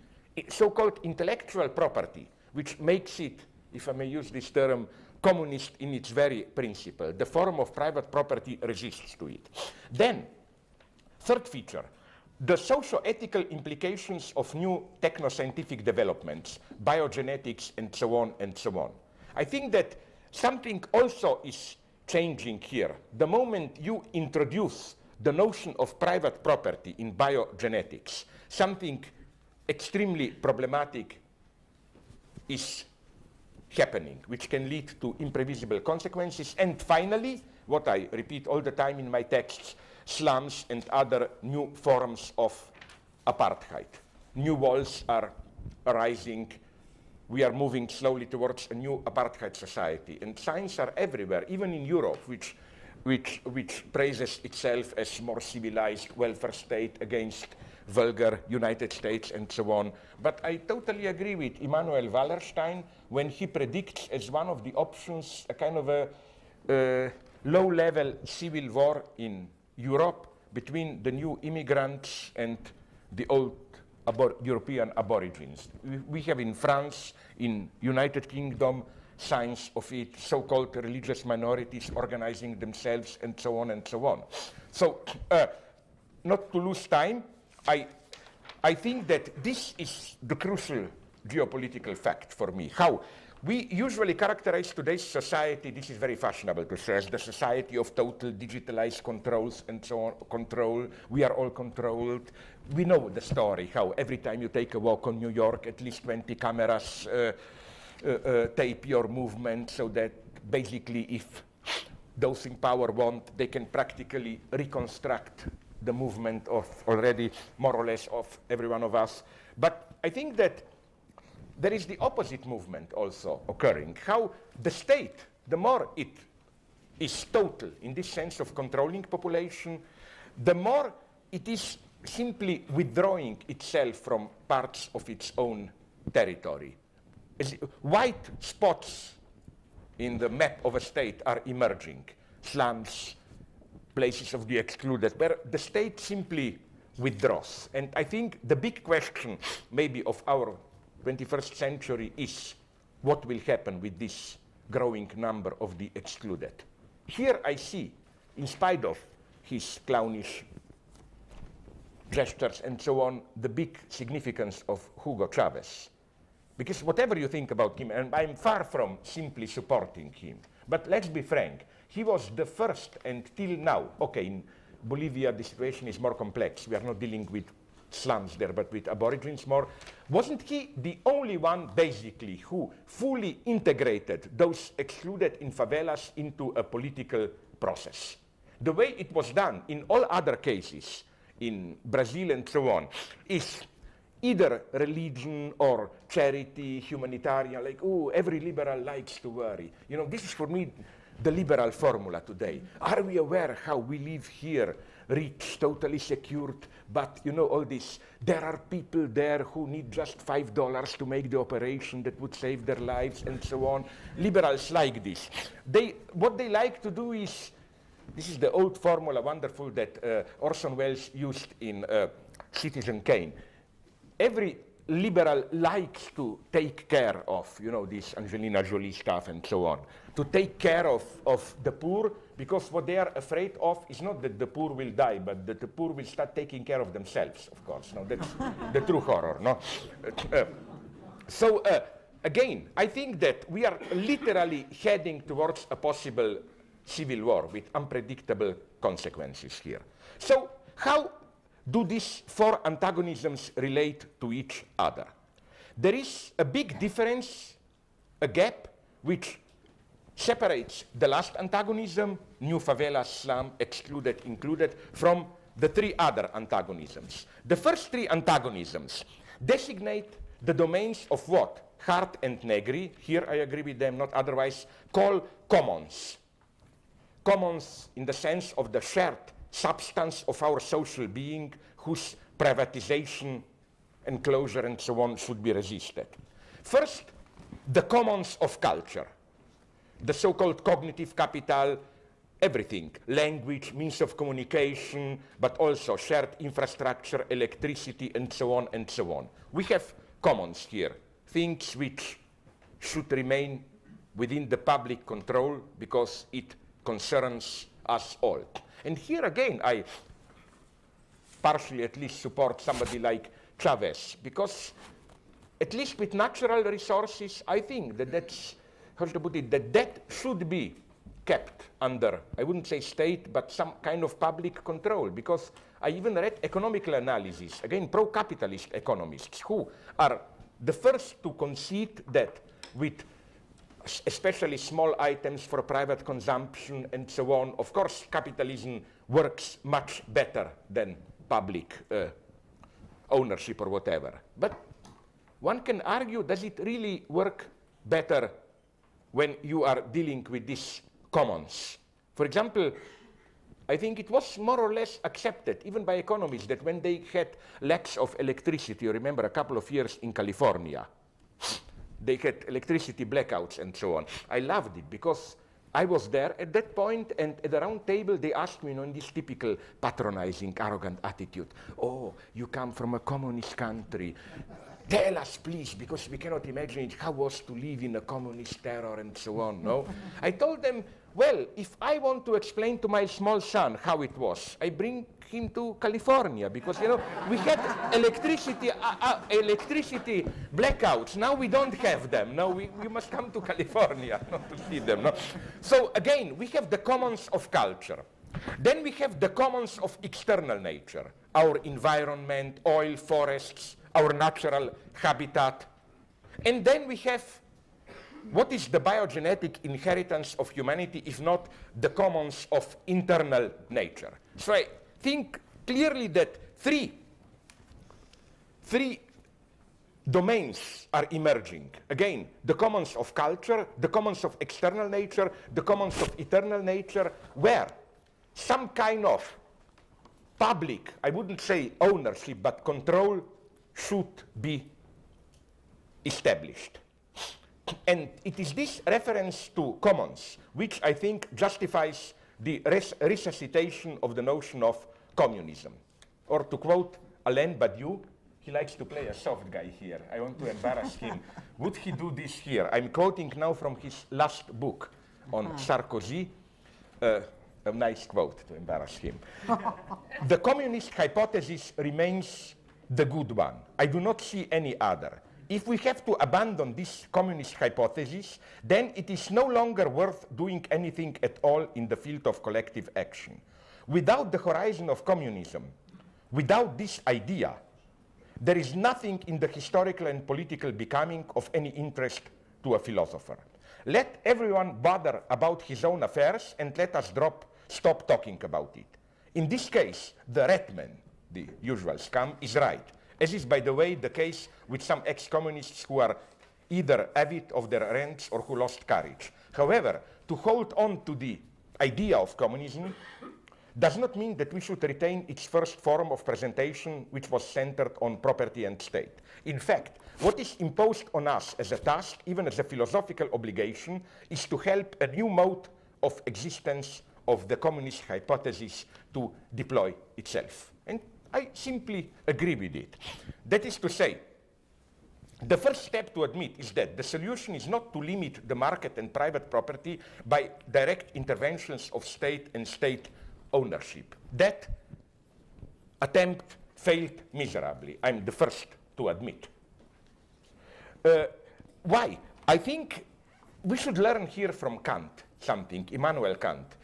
so-called intellectual property, which makes it, if I may use this term, communist in its very principle. The form of private property resists to it. Then, third feature, the socio-ethical implications of new techno-scientific developments, biogenetics, and so on and so on. I think that something also is changing here. The moment you introduce the notion of private property in biogenetics, something extremely problematic is happening, which can lead to imprevisible consequences. And finally, what I repeat all the time in my texts, slums and other new forms of apartheid. New walls are arising. We are moving slowly towards a new apartheid society. And signs are everywhere, even in Europe, which, which, which praises itself as more civilized welfare state against vulgar United States and so on. But I totally agree with Immanuel Wallerstein when he predicts as one of the options a kind of a uh, low-level civil war in Europe between the new immigrants and the old abor European aborigines. We, we have in France, in United Kingdom, signs of it, so-called religious minorities organizing themselves and so on and so on. So, uh, not to lose time, I, I think that this is the crucial geopolitical fact for me. How? We usually characterize today's society, this is very fashionable to say, as the society of total digitalized controls and so on, control. We are all controlled. We know the story, how every time you take a walk on New York, at least 20 cameras uh, uh, uh, tape your movement so that basically if those in power want, they can practically reconstruct the movement of already more or less of every one of us. But I think that there is the opposite movement also occurring. How the state, the more it is total in this sense of controlling population, the more it is simply withdrawing itself from parts of its own territory. As white spots in the map of a state are emerging, slums, places of the excluded, where the state simply withdraws. And I think the big question, maybe, of our 21st century is what will happen with this growing number of the excluded. Here I see, in spite of his clownish gestures and so on, the big significance of Hugo Chavez. Because whatever you think about him, and I'm far from simply supporting him, but let's be frank, he was the first and till now, okay, in Bolivia the situation is more complex. We are not dealing with slums there, but with aborigines more. Wasn't he the only one, basically, who fully integrated those excluded in favelas into a political process? The way it was done in all other cases, in Brazil and so on, is either religion or charity, humanitarian, like, oh, every liberal likes to worry. You know, this is for me the liberal formula today. Are we aware how we live here, rich, totally secured, but you know all this, there are people there who need just five dollars to make the operation that would save their lives and so on. Liberals like this. They, what they like to do is, this is the old formula, wonderful, that uh, Orson Welles used in uh, Citizen Kane. Every liberal likes to take care of, you know, this Angelina Jolie stuff and so on, to take care of, of the poor because what they are afraid of is not that the poor will die, but that the poor will start taking care of themselves, of course. No, that's (laughs) the true horror, no? Uh, so, uh, again, I think that we are literally heading towards a possible civil war with unpredictable consequences here. So, how do these four antagonisms relate to each other? There is a big difference, a gap, which separates the last antagonism, new favela, slum, excluded, included, from the three other antagonisms. The first three antagonisms designate the domains of what Hardt and Negri, here I agree with them, not otherwise, call commons. Commons in the sense of the shared substance of our social being whose privatization enclosure, and so on should be resisted. First, the commons of culture, the so-called cognitive capital, everything language, means of communication, but also shared infrastructure, electricity, and so on and so on. We have commons here, things which should remain within the public control because it concerns us all. And here again, I partially at least support somebody like Chavez because at least with natural resources, I think that that's, how to put it, that debt should be kept under, I wouldn't say state, but some kind of public control because I even read economical analysis, again, pro-capitalist economists who are the first to concede that with especially small items for private consumption and so on. Of course, capitalism works much better than public uh, ownership or whatever. But one can argue, does it really work better when you are dealing with these commons? For example, I think it was more or less accepted, even by economists, that when they had lacks of electricity, you remember a couple of years in California, they had electricity blackouts and so on. I loved it because I was there at that point, and at the round table, they asked me, you know, in this typical patronizing, arrogant attitude, Oh, you come from a communist country. Tell us, please, because we cannot imagine it, how it was to live in a communist terror and so on. No? (laughs) I told them, well, if I want to explain to my small son how it was, I bring him to California because you know we had electricity, uh, uh, electricity blackouts. Now we don't have them. Now we, we must come to California (laughs) not to see them. No? So again, we have the commons of culture. Then we have the commons of external nature, our environment, oil, forests, our natural habitat. And then we have what is the biogenetic inheritance of humanity if not the commons of internal nature? So I think clearly that three, three domains are emerging. Again, the commons of culture, the commons of external nature, the commons of eternal nature, where some kind of public, I wouldn't say ownership, but control should be established. And it is this reference to commons which I think justifies the res resuscitation of the notion of communism. Or to quote Alain Badiou, he likes to play a soft guy here. I want to embarrass him. (laughs) Would he do this here? I'm quoting now from his last book on Sarkozy. Uh, a nice quote to embarrass him. (laughs) the communist hypothesis remains the good one. I do not see any other. If we have to abandon this communist hypothesis, then it is no longer worth doing anything at all in the field of collective action. Without the horizon of communism, without this idea, there is nothing in the historical and political becoming of any interest to a philosopher. Let everyone bother about his own affairs and let us drop, stop talking about it. In this case, the red man, the usual scam, is right. As is, by the way, the case with some ex-communists who are either avid of their rents or who lost courage. However, to hold on to the idea of communism does not mean that we should retain its first form of presentation, which was centered on property and state. In fact, what is imposed on us as a task, even as a philosophical obligation, is to help a new mode of existence of the communist hypothesis to deploy itself. I simply agree with it. That is to say, the first step to admit is that the solution is not to limit the market and private property by direct interventions of state and state ownership. That attempt failed miserably. I'm the first to admit. Uh, why? I think we should learn here from Kant something, Immanuel Kant.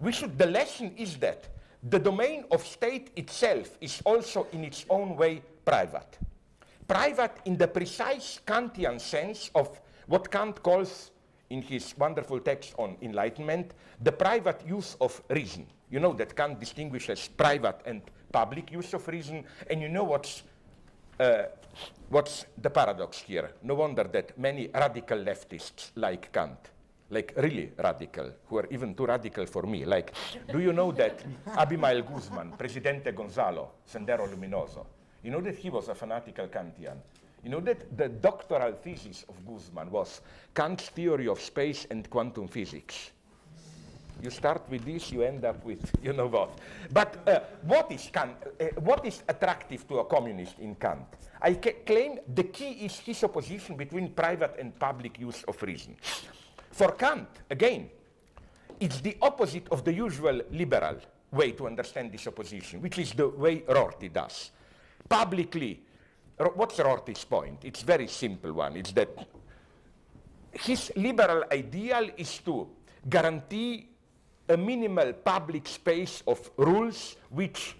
We should, the lesson is that the domain of state itself is also in its own way private. Private in the precise Kantian sense of what Kant calls in his wonderful text on enlightenment, the private use of reason. You know that Kant distinguishes private and public use of reason, and you know what's, uh, what's the paradox here. No wonder that many radical leftists like Kant like really radical, who are even too radical for me. Like, do you know that (laughs) Abimael Guzman, Presidente Gonzalo, Sendero Luminoso, you know that he was a fanatical Kantian? You know that the doctoral thesis of Guzman was Kant's theory of space and quantum physics. You start with this, you end up with you know what. But uh, what, is Kant, uh, what is attractive to a communist in Kant? I claim the key is his opposition between private and public use of reason. For Kant, again, it's the opposite of the usual liberal way to understand this opposition, which is the way Rorty does. Publicly, what's Rorty's point? It's a very simple one. It's that his liberal ideal is to guarantee a minimal public space of rules which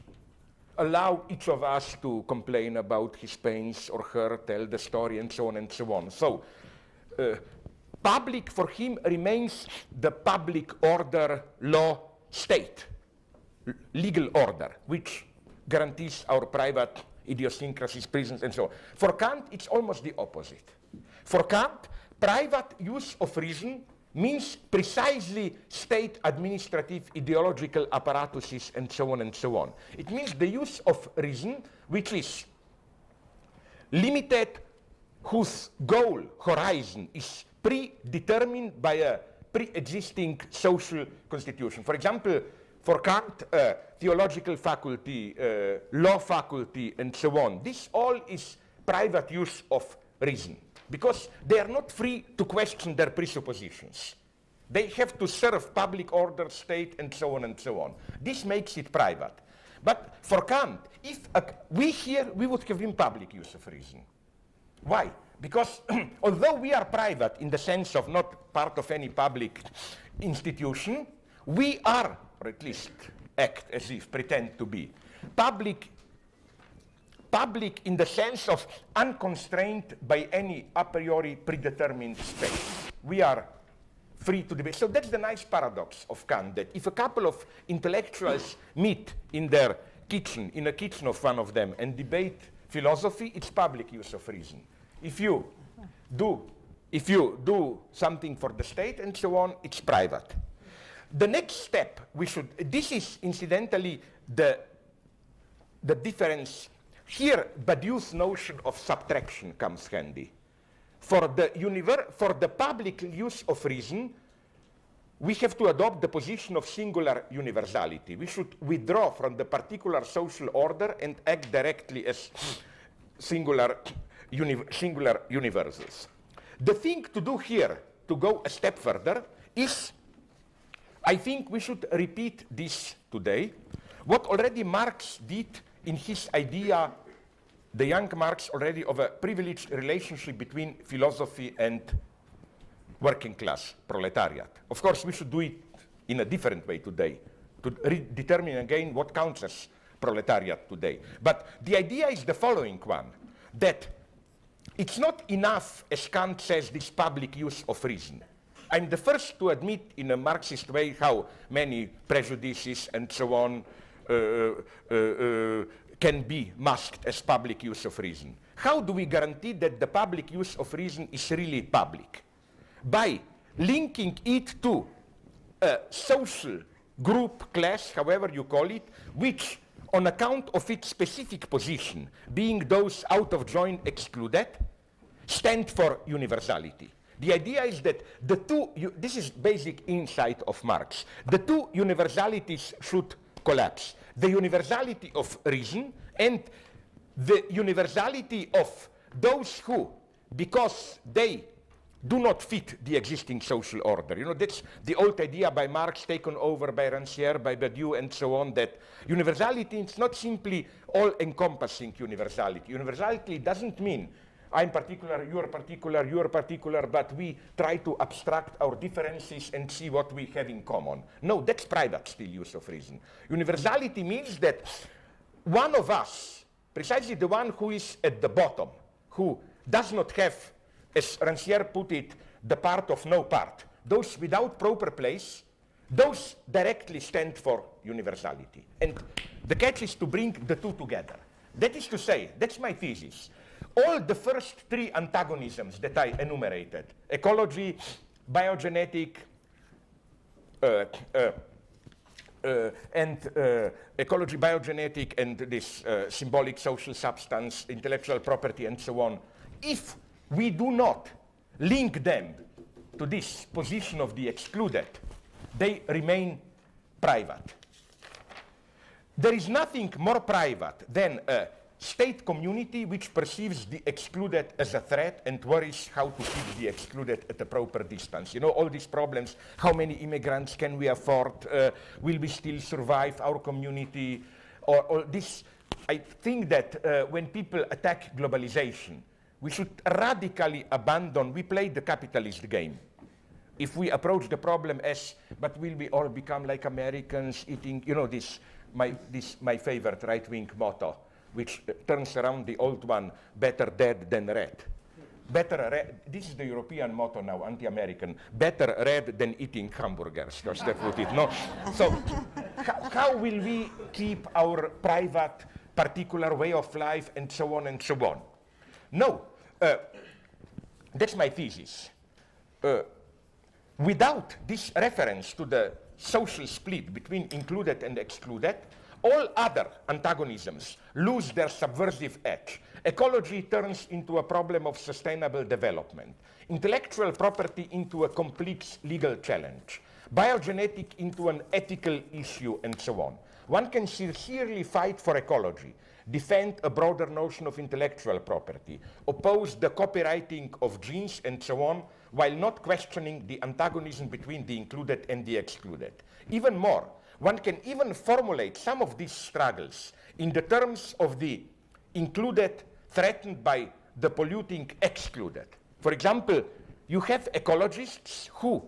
allow each of us to complain about his pains or her, tell the story, and so on and so on. So, uh, public for him remains the public order law state, legal order, which guarantees our private idiosyncrasies, prisons, and so on. For Kant, it's almost the opposite. For Kant, private use of reason means precisely state administrative ideological apparatuses and so on and so on. It means the use of reason which is limited, whose goal, horizon, is predetermined by a pre-existing social constitution. For example, for Kant, uh, theological faculty, uh, law faculty, and so on. This all is private use of reason because they are not free to question their presuppositions. They have to serve public order, state, and so on and so on. This makes it private. But for Kant, if we here, we would have been public use of reason. Why? Because (clears throat) although we are private in the sense of not part of any public institution, we are, or at least act as if, pretend to be, public public in the sense of unconstrained by any a priori predetermined space. We are free to debate. So that's the nice paradox of Kant, that if a couple of intellectuals meet in their kitchen, in a kitchen of one of them, and debate philosophy, it's public use of reason. If you do, if you do something for the state and so on, it's private. The next step we should, this is incidentally the, the difference here, Badiou's notion of subtraction comes handy. For the, for the public use of reason, we have to adopt the position of singular universality. We should withdraw from the particular social order and act directly as singular, uni singular universes. The thing to do here, to go a step further, is I think we should repeat this today. What already Marx did in his idea, the young Marx already of a privileged relationship between philosophy and working class proletariat. Of course, we should do it in a different way today to determine again what counts as proletariat today. But the idea is the following one, that it's not enough, as Kant says, this public use of reason. I'm the first to admit in a Marxist way how many prejudices and so on uh, uh, uh, can be masked as public use of reason. How do we guarantee that the public use of reason is really public? By linking it to a social group, class, however you call it, which on account of its specific position, being those out of joint excluded, stand for universality. The idea is that the two, this is basic insight of Marx, the two universalities should collapse the universality of reason and the universality of those who, because they do not fit the existing social order. You know, that's the old idea by Marx taken over by Rancière, by Badiou, and so on, that universality is not simply all-encompassing universality. Universality doesn't mean I'm particular, you're particular, you're particular, but we try to abstract our differences and see what we have in common. No, that's private still use of reason. Universality means that one of us, precisely the one who is at the bottom, who does not have, as Rancière put it, the part of no part, those without proper place, those directly stand for universality. And the catch is to bring the two together. That is to say, that's my thesis all the first three antagonisms that I enumerated, ecology, biogenetic, uh, uh, uh, and uh, ecology, biogenetic, and this uh, symbolic social substance, intellectual property, and so on, if we do not link them to this position of the excluded, they remain private. There is nothing more private than state community which perceives the excluded as a threat and worries how to keep the excluded at a proper distance. You know, all these problems, how many immigrants can we afford, uh, will we still survive our community, or, or this, I think that uh, when people attack globalization, we should radically abandon, we play the capitalist game. If we approach the problem as, but will we all become like Americans eating, you know, this, my, this, my favorite right-wing motto, which turns around the old one, better dead than red. Better red, this is the European motto now, anti-American, better red than eating hamburgers, they put it, no? So, (laughs) how will we keep our private, particular way of life, and so on and so on? No, uh, that's my thesis. Uh, without this reference to the social split between included and excluded, all other antagonisms lose their subversive edge. Ecology turns into a problem of sustainable development, intellectual property into a complete legal challenge, biogenetic into an ethical issue, and so on. One can sincerely fight for ecology, defend a broader notion of intellectual property, oppose the copyrighting of genes, and so on, while not questioning the antagonism between the included and the excluded. Even more, one can even formulate some of these struggles in the terms of the included threatened by the polluting excluded. For example, you have ecologists who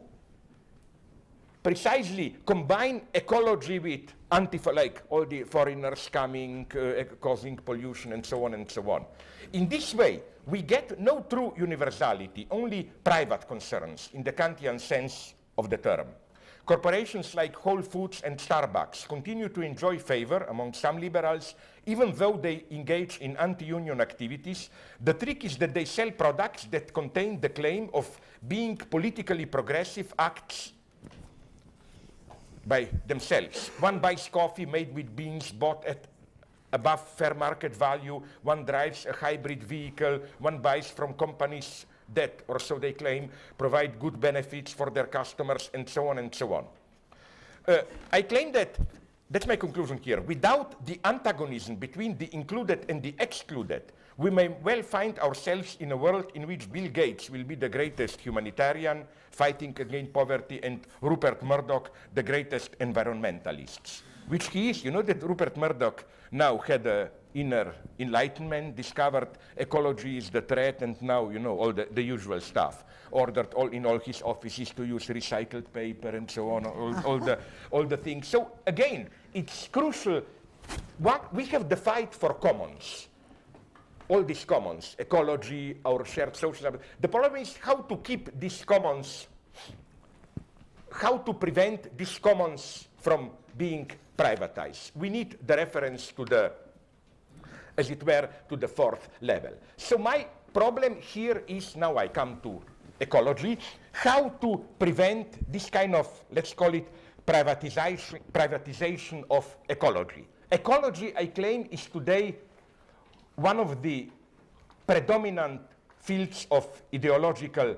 precisely combine ecology with anti like all the foreigners coming, uh, causing pollution, and so on and so on. In this way, we get no true universality, only private concerns in the Kantian sense of the term. Corporations like Whole Foods and Starbucks continue to enjoy favor among some liberals, even though they engage in anti-union activities. The trick is that they sell products that contain the claim of being politically progressive acts by themselves. One buys coffee made with beans bought at above fair market value, one drives a hybrid vehicle, one buys from companies that, or so they claim, provide good benefits for their customers, and so on and so on. Uh, I claim that, that's my conclusion here, without the antagonism between the included and the excluded, we may well find ourselves in a world in which Bill Gates will be the greatest humanitarian fighting against poverty and Rupert Murdoch the greatest environmentalist, which he is. You know that Rupert Murdoch now had a inner enlightenment, discovered ecology is the threat, and now, you know, all the, the usual stuff. Ordered all in all his offices to use recycled paper and so on, all, all, the, (laughs) all the things. So again, it's crucial. What we have the fight for commons. All these commons, ecology, our shared social. The problem is how to keep these commons, how to prevent these commons from being privatized. We need the reference to the as it were, to the fourth level. So my problem here is, now I come to ecology, how to prevent this kind of, let's call it, privatization, privatization of ecology. Ecology, I claim, is today one of the predominant fields of ideological,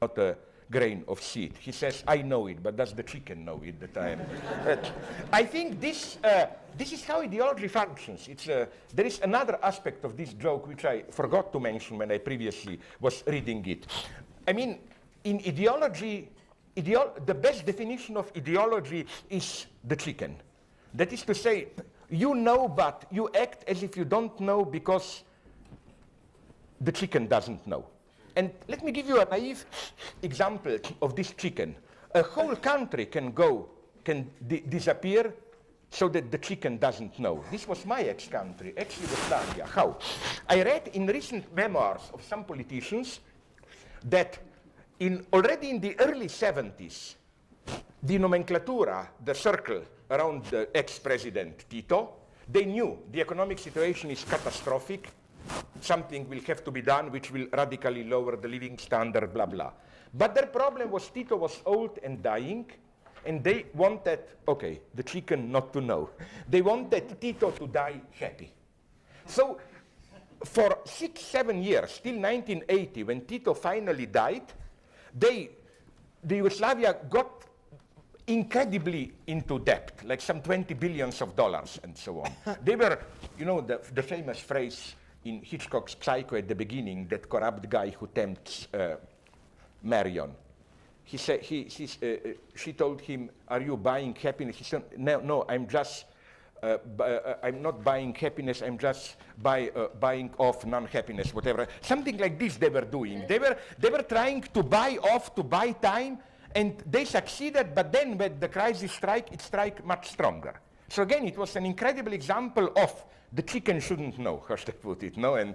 not a grain of seed. He says, I know it, but does the chicken know it that I am? I think this, uh, this is how ideology functions. It's, uh, there is another aspect of this joke which I forgot to mention when I previously was reading it. I mean, in ideology, ideolo the best definition of ideology is the chicken. That is to say, you know, but you act as if you don't know because the chicken doesn't know. And let me give you a naive example of this chicken. A whole country can go, can di disappear so that the chicken doesn't know. This was my ex-country, ex-Yugoslavia. How? I read in recent memoirs of some politicians that in, already in the early 70s, the nomenclatura, the circle around the ex-president Tito, they knew the economic situation is catastrophic, something will have to be done which will radically lower the living standard, blah, blah. But their problem was Tito was old and dying, and they wanted, okay, the chicken not to know. They wanted Tito to die happy. So for six, seven years, till 1980, when Tito finally died, they, the Yugoslavia got incredibly into debt, like some 20 billions of dollars and so on. they were, you know, the, the famous phrase in Hitchcock's Psycho at the beginning, that corrupt guy who tempts uh, Marion. He said, he, uh, uh, she told him, are you buying happiness? He said, no, no, I'm just, uh, uh, I'm not buying happiness, I'm just buy, uh, buying off non-happiness, whatever. Something like this they were doing. They were, they were trying to buy off, to buy time, and they succeeded, but then when the crisis strike, it strike much stronger. So again, it was an incredible example of the chicken shouldn't know, (laughs) how to put it, no? And,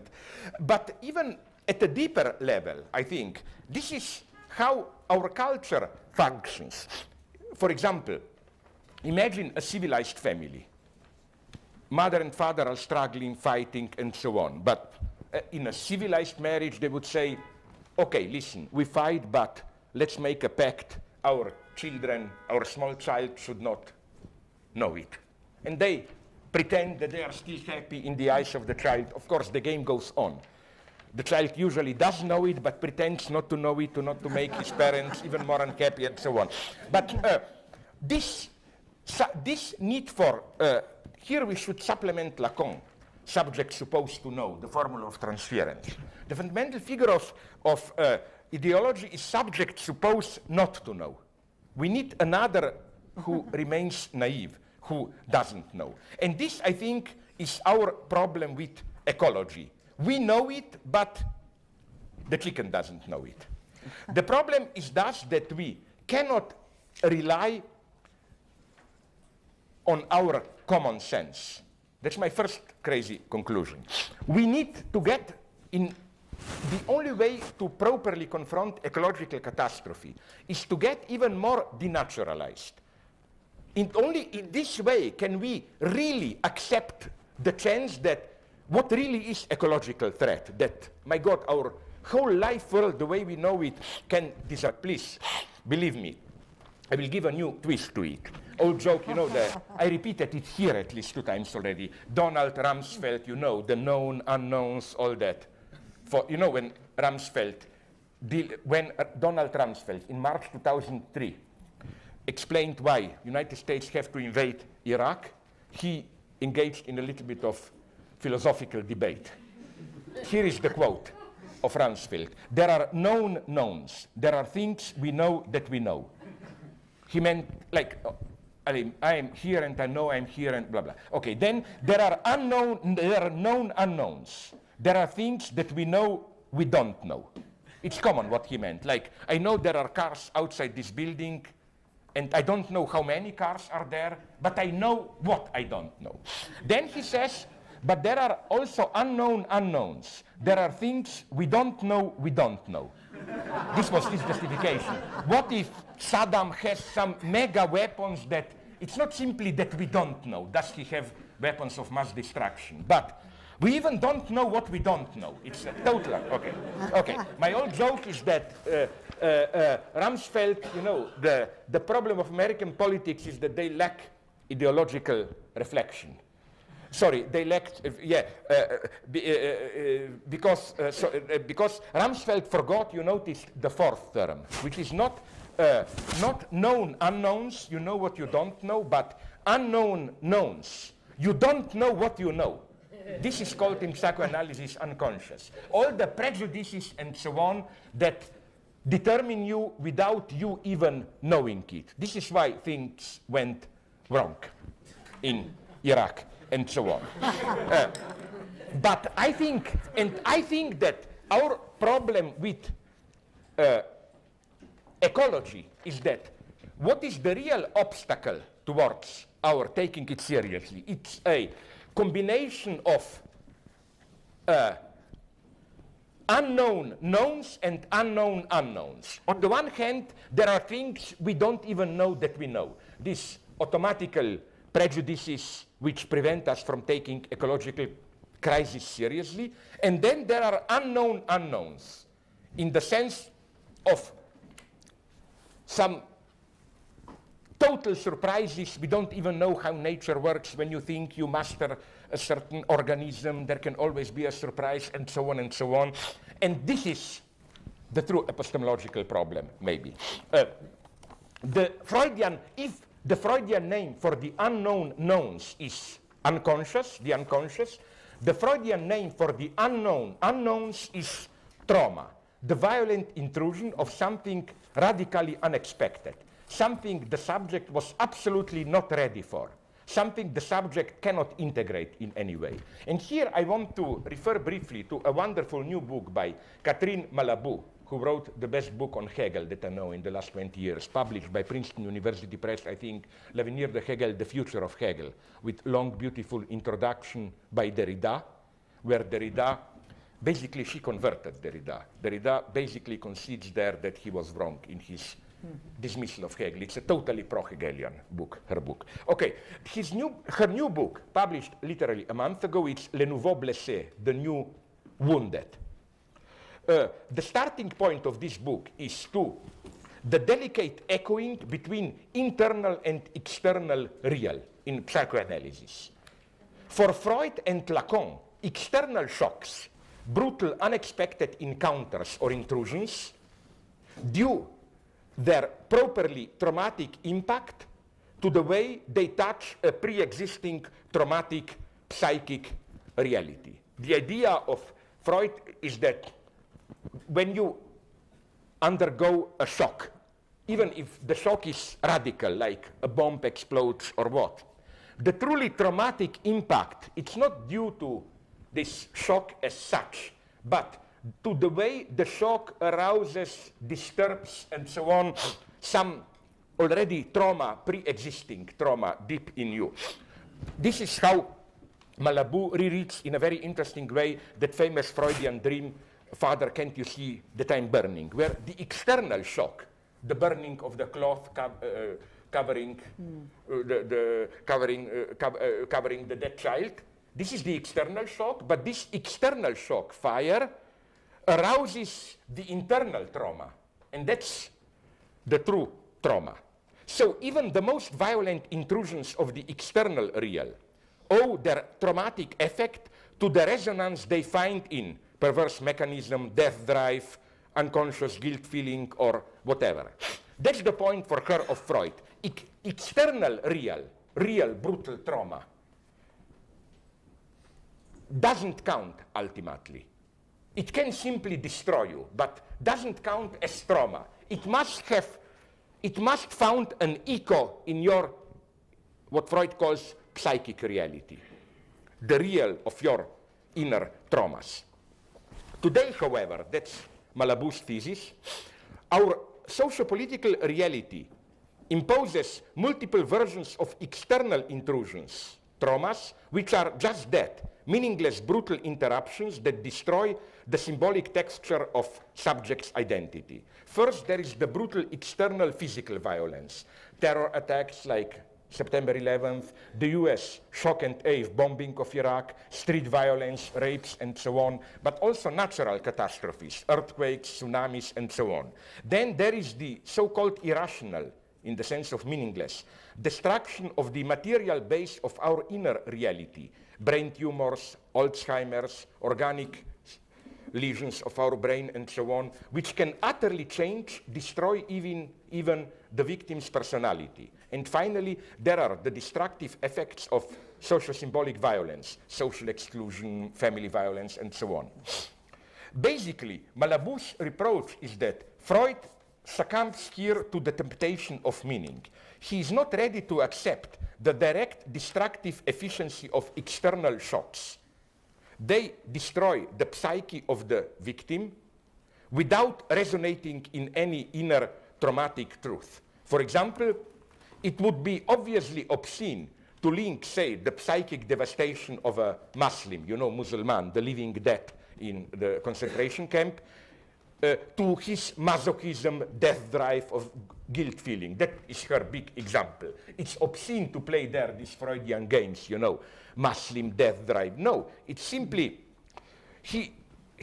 but even at a deeper level, I think, this is how our culture functions. For example, imagine a civilized family. Mother and father are struggling, fighting, and so on. But uh, in a civilized marriage, they would say, okay, listen, we fight, but let's make a pact. Our children, our small child should not know it. And they pretend that they are still happy in the eyes of the child. Of course, the game goes on. The child usually does know it, but pretends not to know it, to not to make his parents even more unhappy, and so on. But uh, this, this need for, uh, here we should supplement Lacan, subject supposed to know, the formula of transference. The fundamental figure of, of uh, ideology is subject supposed not to know. We need another who (laughs) remains naive, who doesn't know. And this, I think, is our problem with ecology. We know it, but the chicken doesn't know it. the problem is thus that we cannot rely on our common sense. That's my first crazy conclusion. We need to get in the only way to properly confront ecological catastrophe is to get even more denaturalized. In only in this way can we really accept the chance that what really is ecological threat, that, my God, our whole life world, the way we know it, can disappear. Please, believe me, I will give a new twist to it. Old joke, you know, the, I repeated it here at least two times already. Donald Rumsfeld, you know, the known unknowns, all that. For, you know, when Rumsfeld, when uh, Donald Rumsfeld in March 2003 explained why United States have to invade Iraq, he engaged in a little bit of philosophical debate. Here is the quote of Rumsfeld. There are known knowns. There are things we know that we know. He meant like, I am here and I know I'm here and blah blah. Okay, then there are unknown, there are known unknowns. There are things that we know we don't know. It's common what he meant. Like, I know there are cars outside this building, and I don't know how many cars are there, but I know what I don't know. then he says, but there are also unknown unknowns. There are things we don't know we don't know. this was his justification. What if Saddam has some mega weapons that it's not simply that we don't know, does he have weapons of mass destruction, but we even don't know what we don't know. It's a total, okay. Okay, my old joke is that uh, uh, uh, Rumsfeld, you know, the, the problem of American politics is that they lack ideological reflection sorry, they lacked, uh, yeah, uh, uh be, because, so, because Rumsfeld forgot, you noticed the fourth term, which is not, not known unknowns, you know what you don't know, but unknown knowns. You don't know what you know. This is called in psychoanalysis unconscious. All the prejudices and so on that determine you without you even knowing it. This is why things went wrong in Iraq and so on. (laughs) uh, but I think, and I think that our problem with uh, ecology is that what is the real obstacle towards our taking it seriously? It's a combination of uh, unknown knowns and unknown unknowns. On the one hand, there are things we don't even know that we know. These automatical prejudices which prevent us from taking ecological crisis seriously. And then there are unknown unknowns in the sense of some total surprises. We don't even know how nature works. When you think you master a certain organism, there can always be a surprise, and so on and so on. And this is the true epistemological problem, maybe. Uh, the Freudian, if the Freudian name for the unknown knowns is unconscious, the unconscious, the Freudian name for the unknown unknowns is trauma, the violent intrusion of something radically unexpected, something the subject was absolutely not ready for, something the subject cannot integrate in any way. And here I want to refer briefly to a wonderful new book by Catherine Malabou, who wrote the best book on Hegel that I know in the last 20 years, published by Princeton University Press, I think, L'avenir de Hegel, The Future of Hegel, with long, beautiful introduction by Derrida, where Derrida, basically she converted Derrida. Derrida basically concedes there that he was wrong in his dismissal of Hegel. It's a totally pro-Hegelian book, her book. Okay, his new, her new book, published literally a month ago, it's Le Nouveau Blessé, The New Wounded. Uh, the starting point of this book is to the delicate echoing between internal and external real in psychoanalysis. For Freud and Lacan, external shocks, brutal, unexpected encounters or intrusions, due their properly traumatic impact to the way they touch a pre-existing traumatic psychic reality. The idea of Freud is that when you undergo a shock, even if the shock is radical, like a bomb explodes or what, the truly traumatic impact, it's not due to this shock as such, but to the way the shock arouses, disturbs, and so on, some already trauma, pre-existing trauma deep in you. This is how Malabou rereads in a very interesting way that famous Freudian dream Father, can't you see that I'm burning? Where the external shock, the burning of the cloth co uh, covering, mm. uh, the, the, covering, uh, co uh, covering the dead child, this is the external shock, but this external shock, fire, arouses the internal trauma. And that's the true trauma. So even the most violent intrusions of the external real owe their traumatic effect to the resonance they find in perverse mechanism, death drive, unconscious guilt feeling, or whatever. That's the point for her of Freud. External real, real brutal trauma doesn't count ultimately. It can simply destroy you, but doesn't count as trauma. It must have, it must found an echo in your, what Freud calls psychic reality, the real of your inner traumas. Today, however, that's Malabou's thesis, our socio-political reality imposes multiple versions of external intrusions, traumas, which are just that, meaningless, brutal interruptions that destroy the symbolic texture of subject's identity. First, there is the brutal external physical violence, terror attacks like September 11th, the US shock and awe bombing of Iraq, street violence, rapes, and so on, but also natural catastrophes, earthquakes, tsunamis, and so on. Then there is the so-called irrational, in the sense of meaningless, destruction of the material base of our inner reality, brain tumors, Alzheimer's, organic lesions of our brain and so on, which can utterly change, destroy even, even the victim's personality. And finally, there are the destructive effects of social symbolic violence, social exclusion, family violence, and so on. Basically, Malabou's reproach is that Freud succumbs here to the temptation of meaning. He is not ready to accept the direct destructive efficiency of external shocks. They destroy the psyche of the victim without resonating in any inner traumatic truth. For example, it would be obviously obscene to link, say, the psychic devastation of a Muslim, you know, Muslim, the living dead in the concentration camp, uh, to his masochism, death drive of guilt feeling. That is her big example. It's obscene to play there these Freudian games, you know, Muslim death drive. No, it's simply he,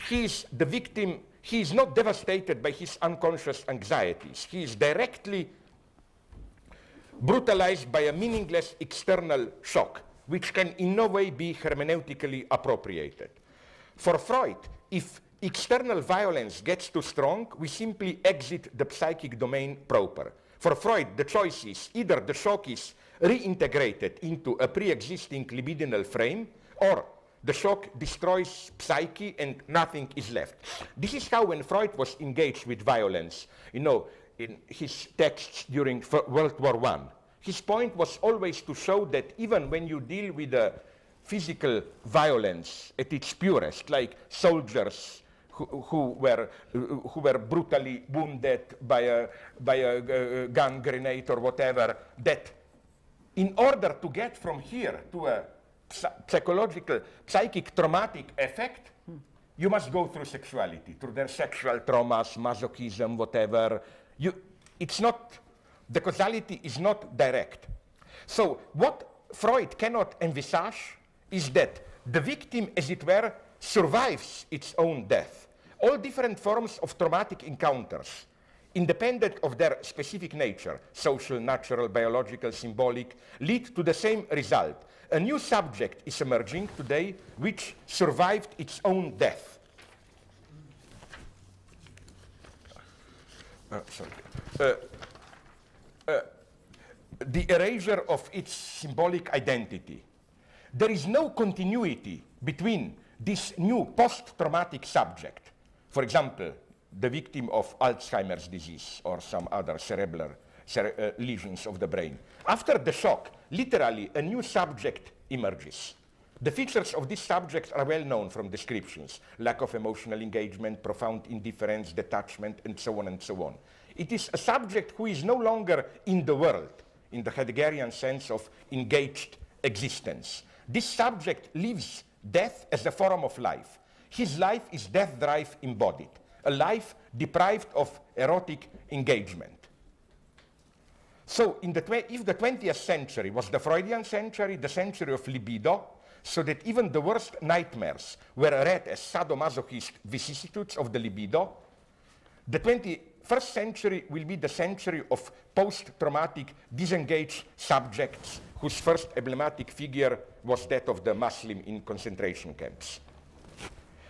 he is the victim, he is not devastated by his unconscious anxieties. He is directly brutalized by a meaningless external shock, which can in no way be hermeneutically appropriated. For Freud, if external violence gets too strong, we simply exit the psychic domain proper. For Freud, the choice is either the shock is reintegrated into a pre-existing libidinal frame or the shock destroys psyche and nothing is left. This is how when Freud was engaged with violence, you know, in his texts during World War I, his point was always to show that even when you deal with a physical violence at its purest, like soldiers who, who, were, who were brutally wounded by a, by a, gun grenade or whatever, that in order to get from here to a psychological, psychic traumatic effect, hmm. you must go through sexuality, through their sexual traumas, masochism, whatever. You, it's not, the causality is not direct. So what Freud cannot envisage is that the victim, as it were, survives its own death. All different forms of traumatic encounters, independent of their specific nature, social, natural, biological, symbolic, lead to the same result. A new subject is emerging today which survived its own death. Uh, sorry. Uh, uh, the erasure of its symbolic identity. There is no continuity between this new post-traumatic subject, for example, the victim of Alzheimer's disease or some other cerebral cere uh, lesions of the brain. After the shock, literally a new subject emerges. The features of this subject are well known from descriptions. Lack of emotional engagement, profound indifference, detachment, and so on and so on. It is a subject who is no longer in the world, in the Heideggerian sense of engaged existence. This subject lives death as a form of life. His life is death drive embodied, a life deprived of erotic engagement. So the if the 20th century was the Freudian century, the century of libido, so that even the worst nightmares were read as sadomasochist vicissitudes of the libido, the 21st century will be the century of post-traumatic disengaged subjects whose first emblematic figure was that of the Muslim in concentration camps.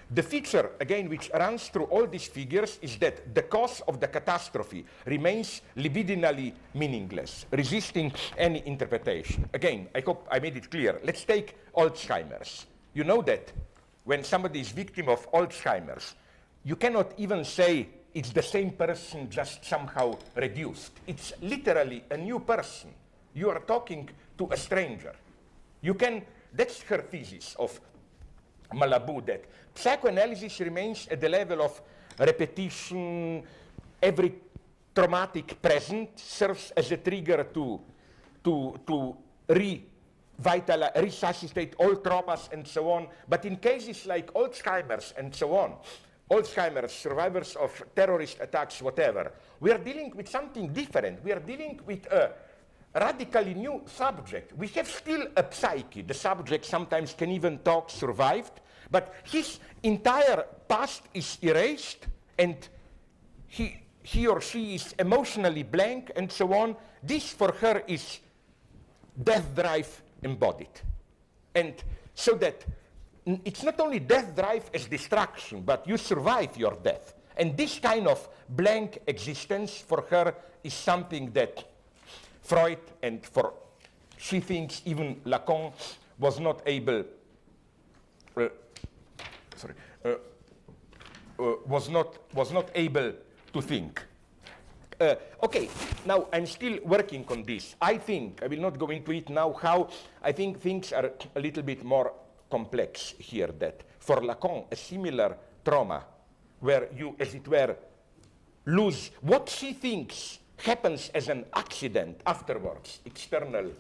The feature, again, which runs through all these figures is that the cause of the catastrophe remains libidinally meaningless, resisting any interpretation. Again, I hope I made it clear. Let's take Alzheimer's. You know that when somebody is victim of Alzheimer's, you cannot even say it's the same person just somehow reduced. It's literally a new person. You are talking to a stranger. You can, that's her thesis of Malabou that psychoanalysis remains at the level of repetition, every traumatic present serves as a trigger to, to, to revitalize, resuscitate all traumas and so on. But in cases like Alzheimer's and so on, Alzheimer's, survivors of terrorist attacks, whatever, we are dealing with something different. We are dealing with a radically new subject. We have still a psyche. The subject sometimes can even talk, survived, but his entire past is erased and he, he or she is emotionally blank and so on. This for her is death drive embodied. And so that it's not only death drive as destruction, but you survive your death. And this kind of blank existence for her is something that Freud and for she thinks even Lacan was not able uh, sorry, uh, uh, was, not, was not able to think. Uh, okay, now I'm still working on this. I think, I will not go into it now, how I think things are a little bit more complex here that for Lacan, a similar trauma where you, as it were, lose what she thinks happens as an accident afterwards, external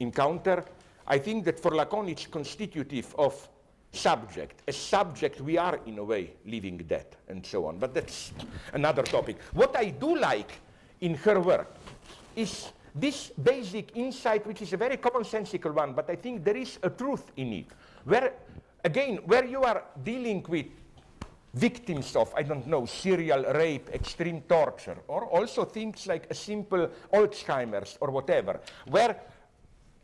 encounter, I think that for Lacan it's constitutive of subject. As subject, we are in a way living that and so on. But that's another topic. What I do like in her work is this basic insight, which is a very commonsensical one, but I think there is a truth in it. Where, again, where you are dealing with victims of, I don't know, serial rape, extreme torture, or also things like a simple Alzheimer's or whatever, where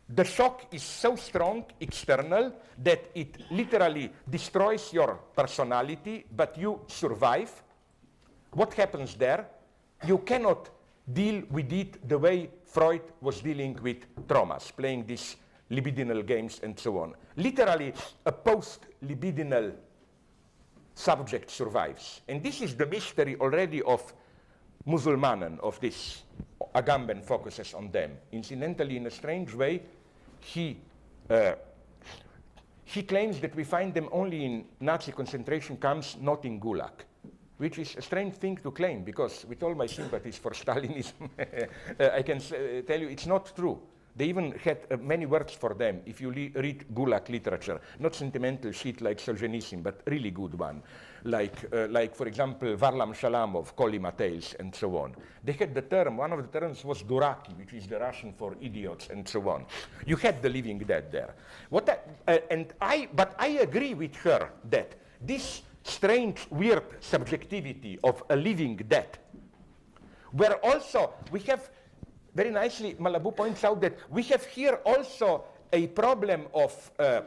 the shock is so strong, external, that it literally destroys your personality, but you survive. What happens there? You cannot deal with it the way Freud was dealing with traumas, playing these libidinal games and so on. Literally, a post-libidinal subject survives. And this is the mystery already of Musulmanen, of this. Agamben focuses on them. Incidentally, in a strange way, he, uh, he claims that we find them only in Nazi concentration camps, not in Gulag, which is a strange thing to claim because, with all my sympathies for (laughs) Stalinism, (laughs) uh, I can uh, tell you it's not true. They even had uh, many words for them if you read Gulag literature. Not sentimental shit like Solzhenitsyn, but really good one. Like, uh, like for example, Varlam Shalamov, Kolyma Tales, and so on. They had the term, one of the terms was duraki, which is the Russian for idiots, and so on. You had the living dead there. What uh, and I, but I agree with her that this strange, weird subjectivity of a living dead, where also we have very nicely, Malabou points out that we have here also a problem of uh,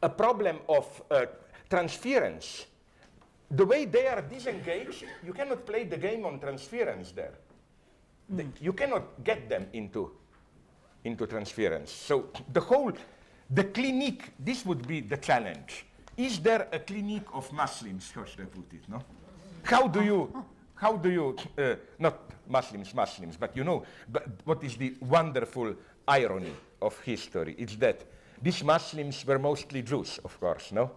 a problem of uh, transference. The way they are disengaged, you cannot play the game on transference there. Mm. The, you cannot get them into into transference. So the whole, the clinique, this would be the challenge. Is there a clinique of Muslims? How should I put it? No. How do you? How do you? Uh, not Muslims, Muslims. But you know, but what is the wonderful irony of history? It's that these Muslims were mostly Jews, of course, no?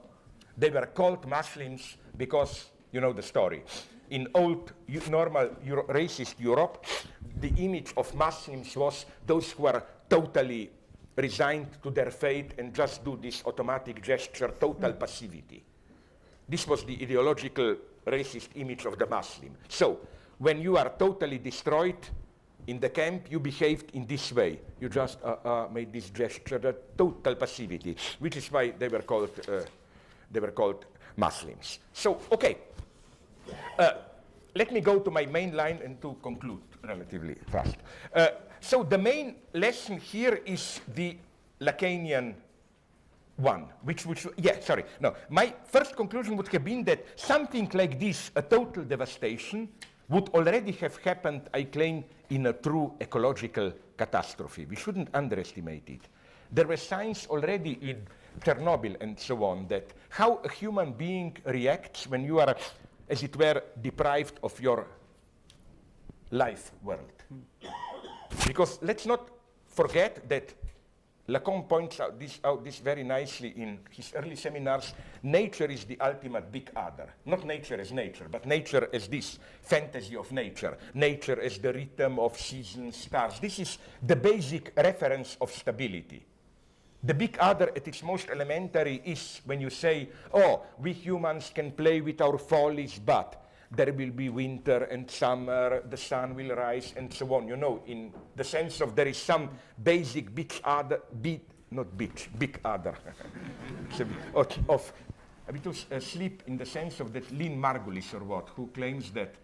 They were called Muslims because, you know the story. In old, normal Euro racist Europe, the image of Muslims was those who were totally resigned to their fate and just do this automatic gesture, total passivity. This was the ideological racist image of the Muslim. So, when you are totally destroyed in the camp, you behaved in this way. You just uh, uh, made this gesture, the total passivity, which is why they were called, uh, they were called Muslims. So, okay, uh, let me go to my main line and to conclude relatively fast. Uh, so the main lesson here is the Lacanian one, which, which, yeah, sorry, no. My first conclusion would have been that something like this, a total devastation, would already have happened, I claim, in a true ecological catastrophe. We shouldn't underestimate it. There were signs already in Chernobyl and so on that how a human being reacts when you are, as it were, deprived of your life world. Because let's not forget that Lacan points out this, out this very nicely in his early seminars. Nature is the ultimate big other. Not nature as nature, but nature as this fantasy of nature. Nature as the rhythm of seasons, stars. This is the basic reference of stability. The big other at its most elementary is when you say, oh, we humans can play with our follies, but there will be winter and summer, the sun will rise, and so on. You know, in the sense of there is some basic big other, big, not big, big other, (laughs) of, of a bit of uh, sleep in the sense of that Lynn Margulis or what, who claims that,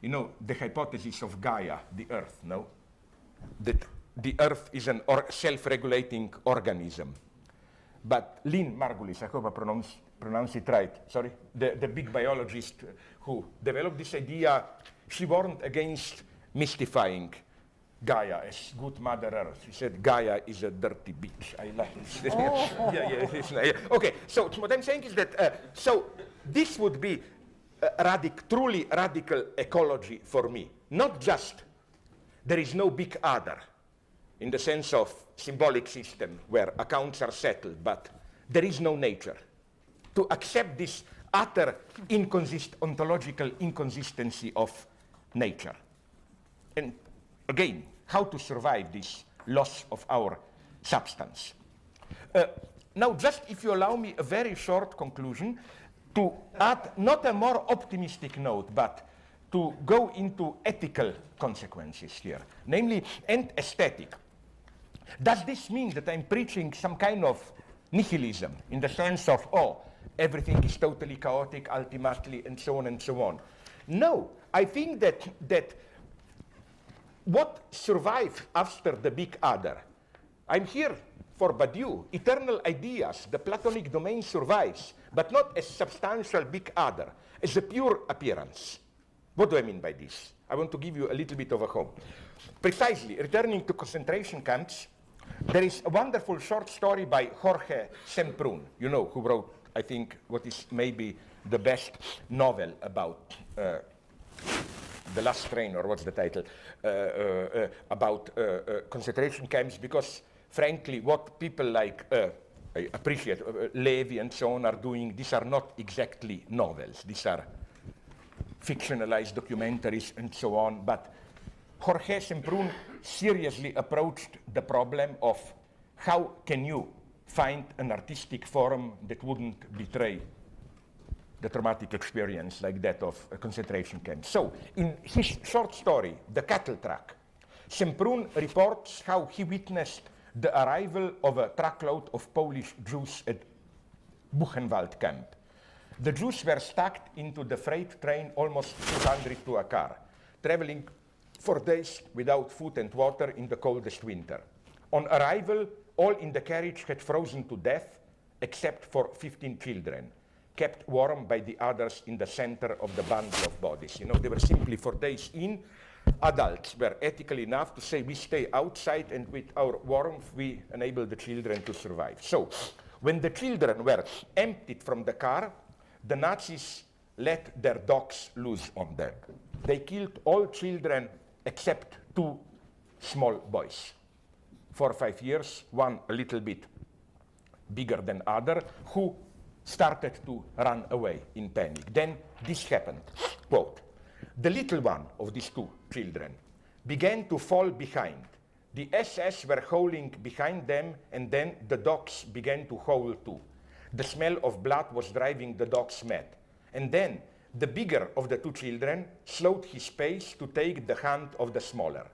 you know, the hypothesis of Gaia, the Earth, no? That the Earth is an or self-regulating organism. But Lynn Margulis, I hope I pronounce, pronounce it right, sorry, the, the big biologist who developed this idea, she warned against mystifying Gaia as good Mother Earth. She said Gaia is a dirty bitch. I like this. Oh. (laughs) yeah, yeah, yeah, Okay, so what I'm saying is that, uh, so this would be a radic truly radical ecology for me. Not just there is no big other in the sense of symbolic system where accounts are settled, but there is no nature. To accept this utter inconsist ontological inconsistency of nature. And again, how to survive this loss of our substance. Uh, now, just if you allow me a very short conclusion, to add not a more optimistic note, but to go into ethical consequences here, namely, and aesthetic. Does this mean that I'm preaching some kind of nihilism in the sense of, oh, everything is totally chaotic ultimately, and so on and so on. No, I think that, that what survived after the big other, I'm here for Badiou, eternal ideas, the Platonic domain survives, but not as substantial big other, as a pure appearance. What do I mean by this? I want to give you a little bit of a home. Precisely, returning to concentration camps, there is a wonderful short story by Jorge Semprún, you know, who wrote, I think, what is maybe the best novel about uh, the last train, or what's the title, uh, uh, uh about uh, uh, concentration camps, because frankly, what people like I appreciate Levi and so on are doing, these are not exactly novels. These are fictionalized documentaries and so on. But Jorge Semprún seriously approached the problem of how can you find an artistic form that wouldn't betray the traumatic experience like that of a concentration camp. So, in his short story, The Cattle Truck, Semprún reports how he witnessed the arrival of a truckload of Polish Jews at Buchenwald camp. The Jews were stacked into the freight train almost 200 to a car, traveling for days without food and water in the coldest winter. On arrival, all in the carriage had frozen to death except for 15 children, kept warm by the others in the center of the bundle of bodies. You know, they were simply for days in. Adults were ethical enough to say we stay outside and with our warmth we enable the children to survive. So, when the children were emptied from the car, the Nazis let their dogs loose on them. They killed all children except two small boys. For five years, one a little bit bigger than other, who started to run away in panic. Then this happened. Quote, the little one of these two children began to fall behind. The SS were howling behind them, and then the dogs began to howl too. The smell of blood was driving the dogs mad. And then the bigger of the two children slowed his pace to take the hand of the smaller.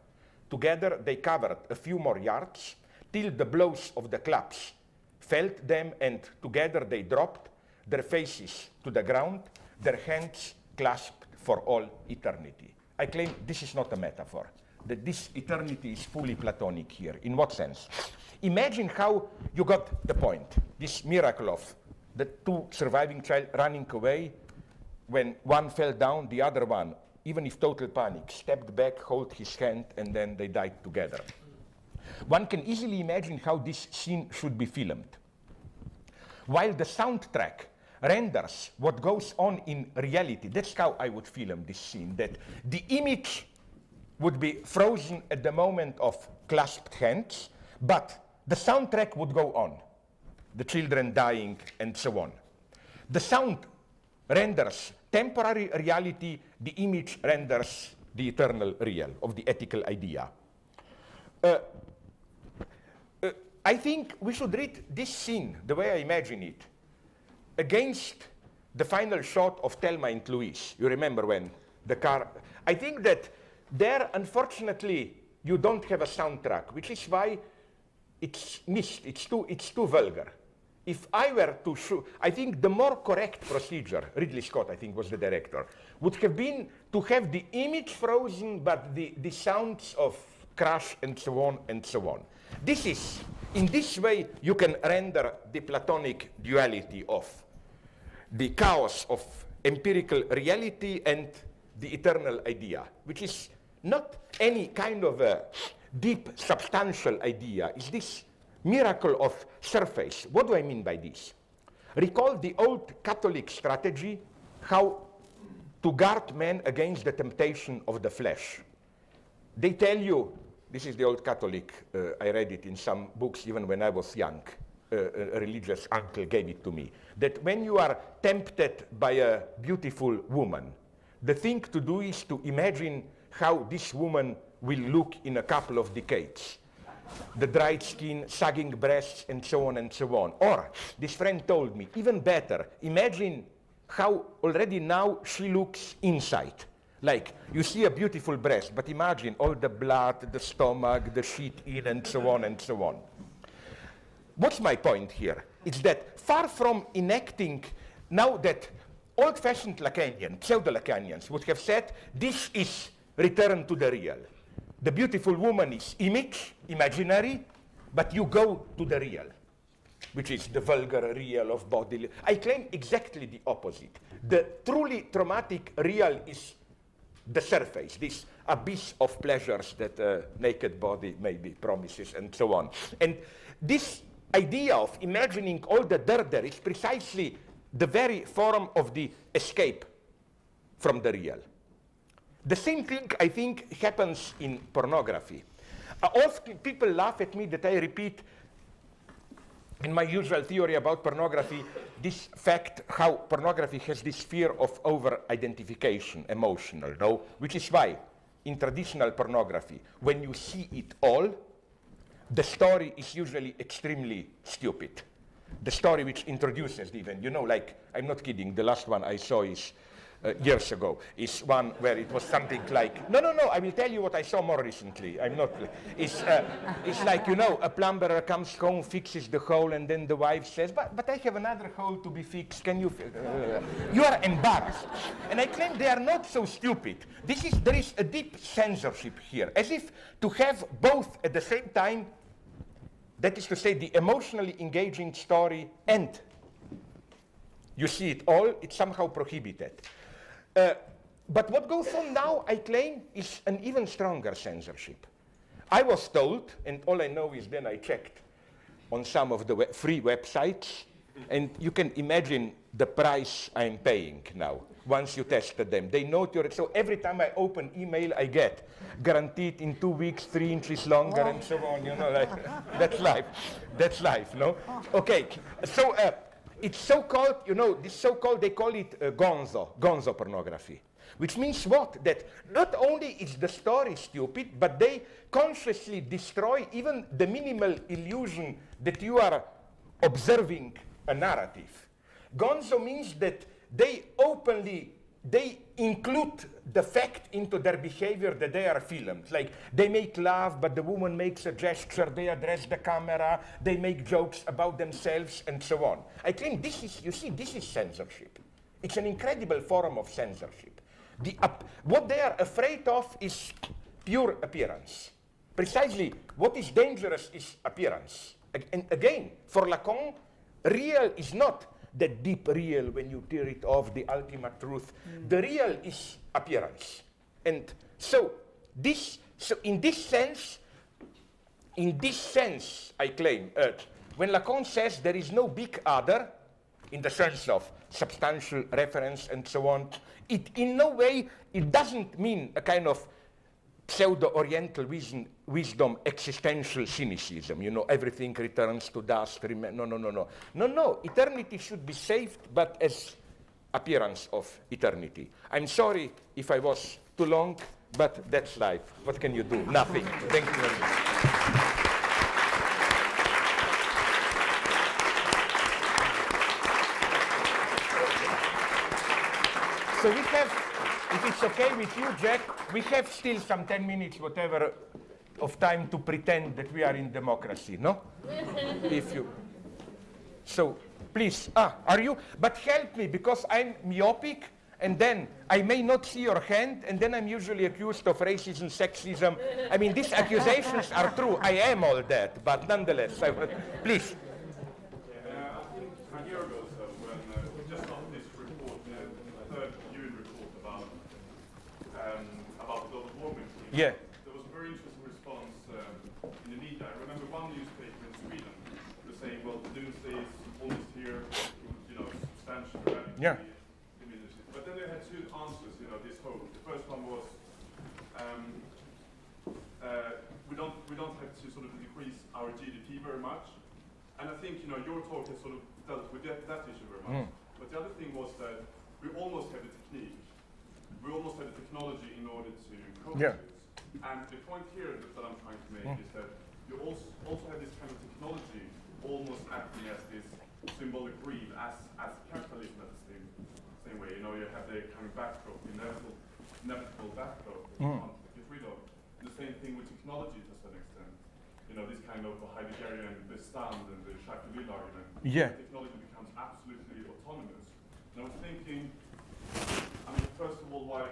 Together they covered a few more yards till the blows of the clubs felt them and together they dropped their faces to the ground, their hands clasped for all eternity. I claim this is not a metaphor, that this eternity is fully Platonic here. In what sense? Imagine how you got the point, this miracle of the two surviving child running away when one fell down, the other one, even if total panic, stepped back, held his hand, and then they died together. One can easily imagine how this scene should be filmed. While the soundtrack renders what goes on in reality, that's how I would film this scene, that the image would be frozen at the moment of clasped hands, but the soundtrack would go on, the children dying and so on. The sound renders temporary reality, the image renders the eternal real of the ethical idea. Uh, uh, I think we should read this scene, the way I imagine it, against the final shot of Thelma and Louise. You remember when the car. I think that there, unfortunately, you don't have a soundtrack, which is why it's missed. It's too, it's too vulgar. If I were to shoot, I think the more correct procedure, Ridley Scott, I think, was the director, would have been to have the image frozen, but the, the sounds of crash and so on and so on. This is, in this way, you can render the Platonic duality of the chaos of empirical reality and the eternal idea, which is not any kind of a deep, substantial idea. Is this miracle of surface. What do I mean by this? Recall the old Catholic strategy, how to guard men against the temptation of the flesh. They tell you, this is the old Catholic, uh, I read it in some books even when I was young, uh, a religious uncle gave it to me, that when you are tempted by a beautiful woman, the thing to do is to imagine how this woman will look in a couple of decades the dried skin, sagging breasts, and so on and so on. Or, this friend told me, even better, imagine how already now she looks inside. Like, you see a beautiful breast, but imagine all the blood, the stomach, the sheet in, and so on and so on. What's my point here? It's that far from enacting, now that old-fashioned Lacanian, pseudo-Lacanians would have said, this is return to the real the beautiful woman is image, imaginary, but you go to the real, which is the vulgar real of bodily. I claim exactly the opposite. The truly traumatic real is the surface, this abyss of pleasures that a naked body maybe promises, and so on. And this idea of imagining all the dirt there is precisely the very form of the escape from the real. The same thing, I think, happens in pornography. Uh, often people laugh at me that I repeat in my usual theory about pornography, this fact how pornography has this fear of over-identification, emotional, no? Which is why in traditional pornography, when you see it all, the story is usually extremely stupid. The story which introduces the event, you know, like, I'm not kidding, the last one I saw is uh, years ago is one where it was something like, no, no, no, I will tell you what I saw more recently. I'm not, it's, uh, it's like, you know, a plumber comes home, fixes the hole, and then the wife says, but, but I have another hole to be fixed, can you, uh, you are embarrassed. And I claim they are not so stupid. This is, there is a deep censorship here, as if to have both at the same time, that is to say, the emotionally engaging story and you see it all, it's somehow prohibited. Uh, but what goes on now, I claim, is an even stronger censorship. I was told, and all I know is then I checked on some of the we free websites, and you can imagine the price I'm paying now once you tested them. They note your, so every time I open email, I get guaranteed in two weeks, three inches longer, and so on, you know, like, (laughs) that's life. That's life, no? Okay, so uh, it's so-called, you know, this so-called, they call it uh, gonzo, gonzo pornography. Which means what? That not only is the story stupid, but they consciously destroy even the minimal illusion that you are observing a narrative. Gonzo means that they openly they include the fact into their behavior that they are filmed. Like they make love, but the woman makes a gesture, they address the camera, they make jokes about themselves, and so on. I think this is, you see, this is censorship. It's an incredible form of censorship. The, what they are afraid of is pure appearance. Precisely what is dangerous is appearance. And again, for Lacan, real is not the deep real when you tear it off, the ultimate truth. Mm. The real is appearance. And so this so in this sense, in this sense, I claim, uh, when Lacan says there is no big other, in the sense of substantial reference and so on, it in no way, it doesn't mean a kind of pseudo-Oriental wisdom, wisdom, existential cynicism. You know, everything returns to dust. no, no, no, no. No, no. Eternity should be saved, but as appearance of eternity. I'm sorry if I was too long, but that's life. What can you do? Nothing. Thank you very much. So we have if it's okay with you, Jack, we have still some 10 minutes, whatever, of time to pretend that we are in democracy, no? if you. So, please, ah, are you? But help me, because I'm myopic, and then I may not see your hand, and then I'm usually accused of racism, sexism. I mean, these accusations are true. I am all that, but nonetheless, I, please. Yeah.
There was a very interesting response um, in the media. I remember one newspaper in Sweden was saying, well, the doomsday is almost here, you know, substantial radically
yeah.
But then they had two answers, you know, this hope. The first one was, um, uh, we don't we don't have to sort of decrease our GDP very much. And I think, you know, your talk has sort of dealt with that, that issue very much. Mm. But the other thing was that we almost have the technique. We almost have the technology in order to cope
yeah.
And the point here that, I'm trying to make is that you also, also have this kind of technology almost acting as this symbolic greed, as, as capitalism at the same, same way. You know, you have the kind of backdrop, the inevitable, inevitable backdrop that mm. you can't get rid of. And the same thing with technology to some extent. You know, this kind of Heideggerian, the stand and the Jacques argument.
Yeah.
Technology becomes absolutely autonomous. And I was thinking, I mean, first of all, why,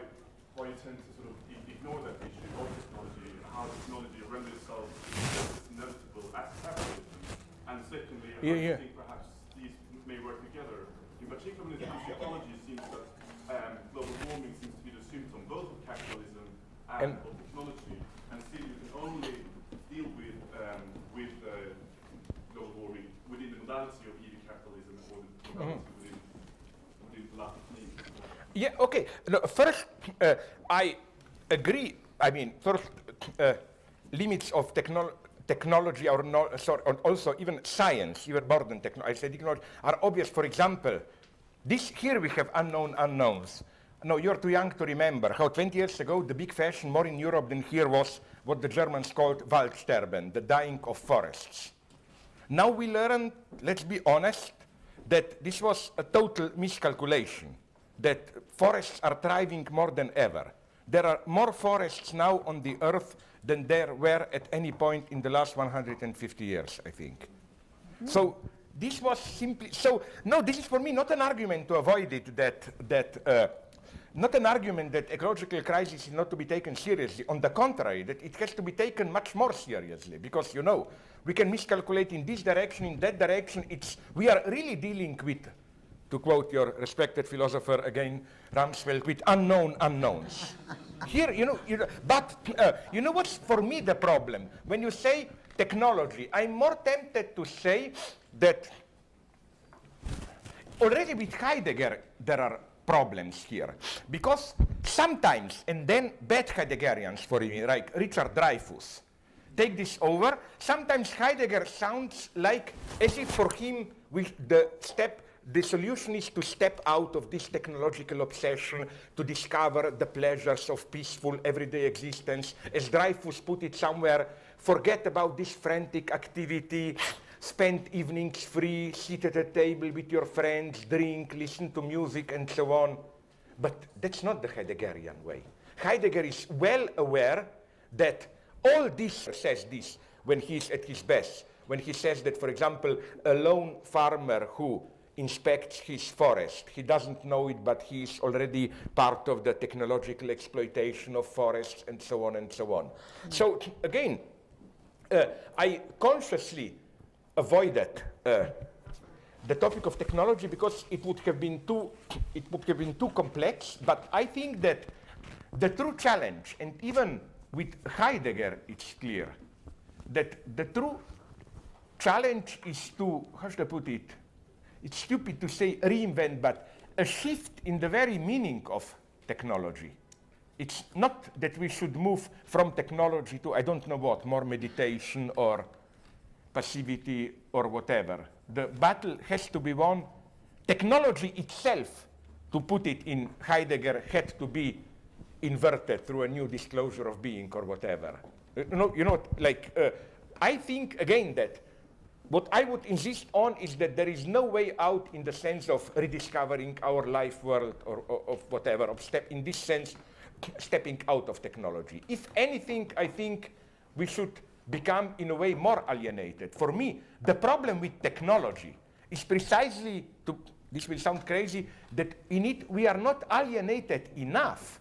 why you tend to sort of ignore that issue of technology, and how technology renders itself inevitable as capitalism. And secondly, how yeah, yeah. think perhaps these may work together. In particular, when it comes to ecology, it seems that um, global warming seems to be the symptom both of capitalism and,
And-
of technology, and still you can only deal with um, with uh, global warming within the modality of EV capitalism or the modality within within the latter technique.
Yeah, okay. No, first, uh, I agree. I mean, first, uh, limits of technol- technology are no, sorry, also even science, even more than technology, I technology, are obvious. For example, this here we have unknown unknowns. No, you're too young to remember how 20 years ago the big fashion more in Europe than here was what the Germans called Waldsterben, the dying of forests. Now we learn, let's be honest, that this was a total miscalculation, that forests are thriving more than ever. There are more forests now on the earth than there were at any point in the last 150 years, I think. So this was simply, so no, this is for me not an argument to avoid it that, that uh, not an argument that ecological crisis is not to be taken seriously. On the contrary, that it has to be taken much more seriously because, you know, we can miscalculate in this direction, in that direction. It's, we are really dealing with, to quote your respected philosopher again, Rumsfeld, with unknown unknowns. (laughs) Here, you know, you know but uh, you know what's for me the problem? When you say technology, I'm more tempted to say that already with Heidegger there are problems here. Because sometimes, and then bad Heideggerians for me, like Richard Dreyfus, take this over. Sometimes Heidegger sounds like as if for him we, the step the solution is to step out of this technological obsession to discover the pleasures of peaceful everyday existence. As Dreyfus put it somewhere, forget about this frantic activity, spend evenings free, sit at a table with your friends, drink, listen to music, and so on. But that's not the Heideggerian way. Heidegger is well aware that all this says this when he's at his best. When he says that, for example, a lone farmer who inspects his forest. He doesn't know it, but he's already part of the technological exploitation of forests and so on and so on. So again, uh, I consciously avoided uh, the topic of technology because it would have been too it would have been too complex. But I think that the true challenge, and even with Heidegger, it's clear that the true challenge is to how should I put it? It's stupid to say reinvent, but a shift in the very meaning of technology. It's not that we should move from technology to I don't know what, more meditation or passivity or whatever. The battle has to be won. Technology itself, to put it in Heidegger, had to be inverted through a new disclosure of being or whatever. Uh, You know, you know like, uh, I think again that what I would insist on is that there is no way out in the sense of rediscovering our life world or, or of whatever, of step, in this sense, stepping out of technology. If anything, I think we should become, in a way, more alienated. For me, the problem with technology is precisely, to, this will sound crazy, that in it we are not alienated enough.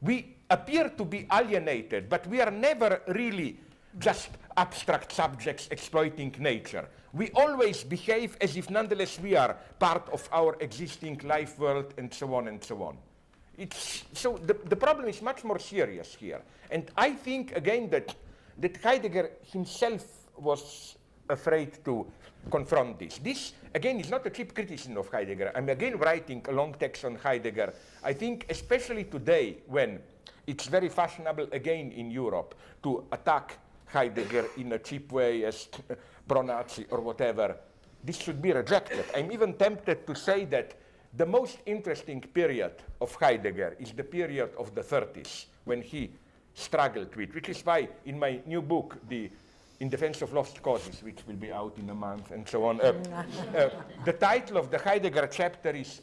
We appear to be alienated, but we are never really just abstract subjects exploiting nature. We always behave as if nonetheless we are part of our existing life world and so on and so on. It's, so the, the problem is much more serious here. And I think again that, that Heidegger himself was afraid to confront this. This, again, is not a cheap criticism of Heidegger. I'm again writing a long text on Heidegger. I think especially today when it's very fashionable again in Europe to attack Heidegger in a cheap way as (laughs) pro-Nazi or whatever, this should be rejected. I'm even tempted to say that the most interesting period of Heidegger is the period of the 30s when he struggled with, which is why in my new book, the In Defense of Lost Causes, which will be out in a month and so on, uh, uh, the title of the Heidegger chapter is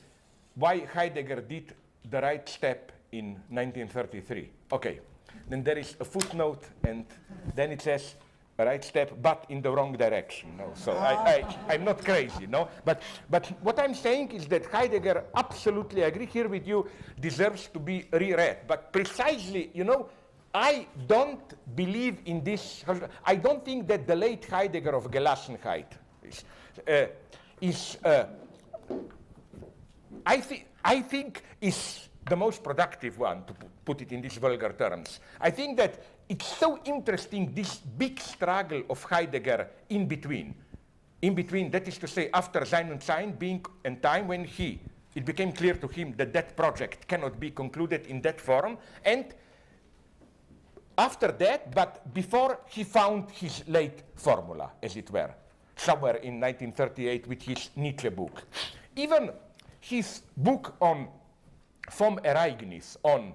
Why Heidegger Did the Right Step in 1933. Okay, then there is a footnote and then it says right step, but in the wrong direction. No? So I, I, I'm not crazy, no? But, but what I'm saying is that Heidegger, absolutely, agree here with you, deserves to be reread. But precisely, you know, I don't believe in this. I don't think that the late Heidegger of Gelassenheit is, uh, is uh, I, thi- I think is the most productive one, to put it in these vulgar terms. I think that it's so interesting, this big struggle of Heidegger in between. In between, that is to say, after Sein und Zeit being in time when he, it became clear to him that that project cannot be concluded in that form, and after that, but before he found his late formula, as it were, somewhere in 1938 with his Nietzsche book. Even his book on vom Ereignis, on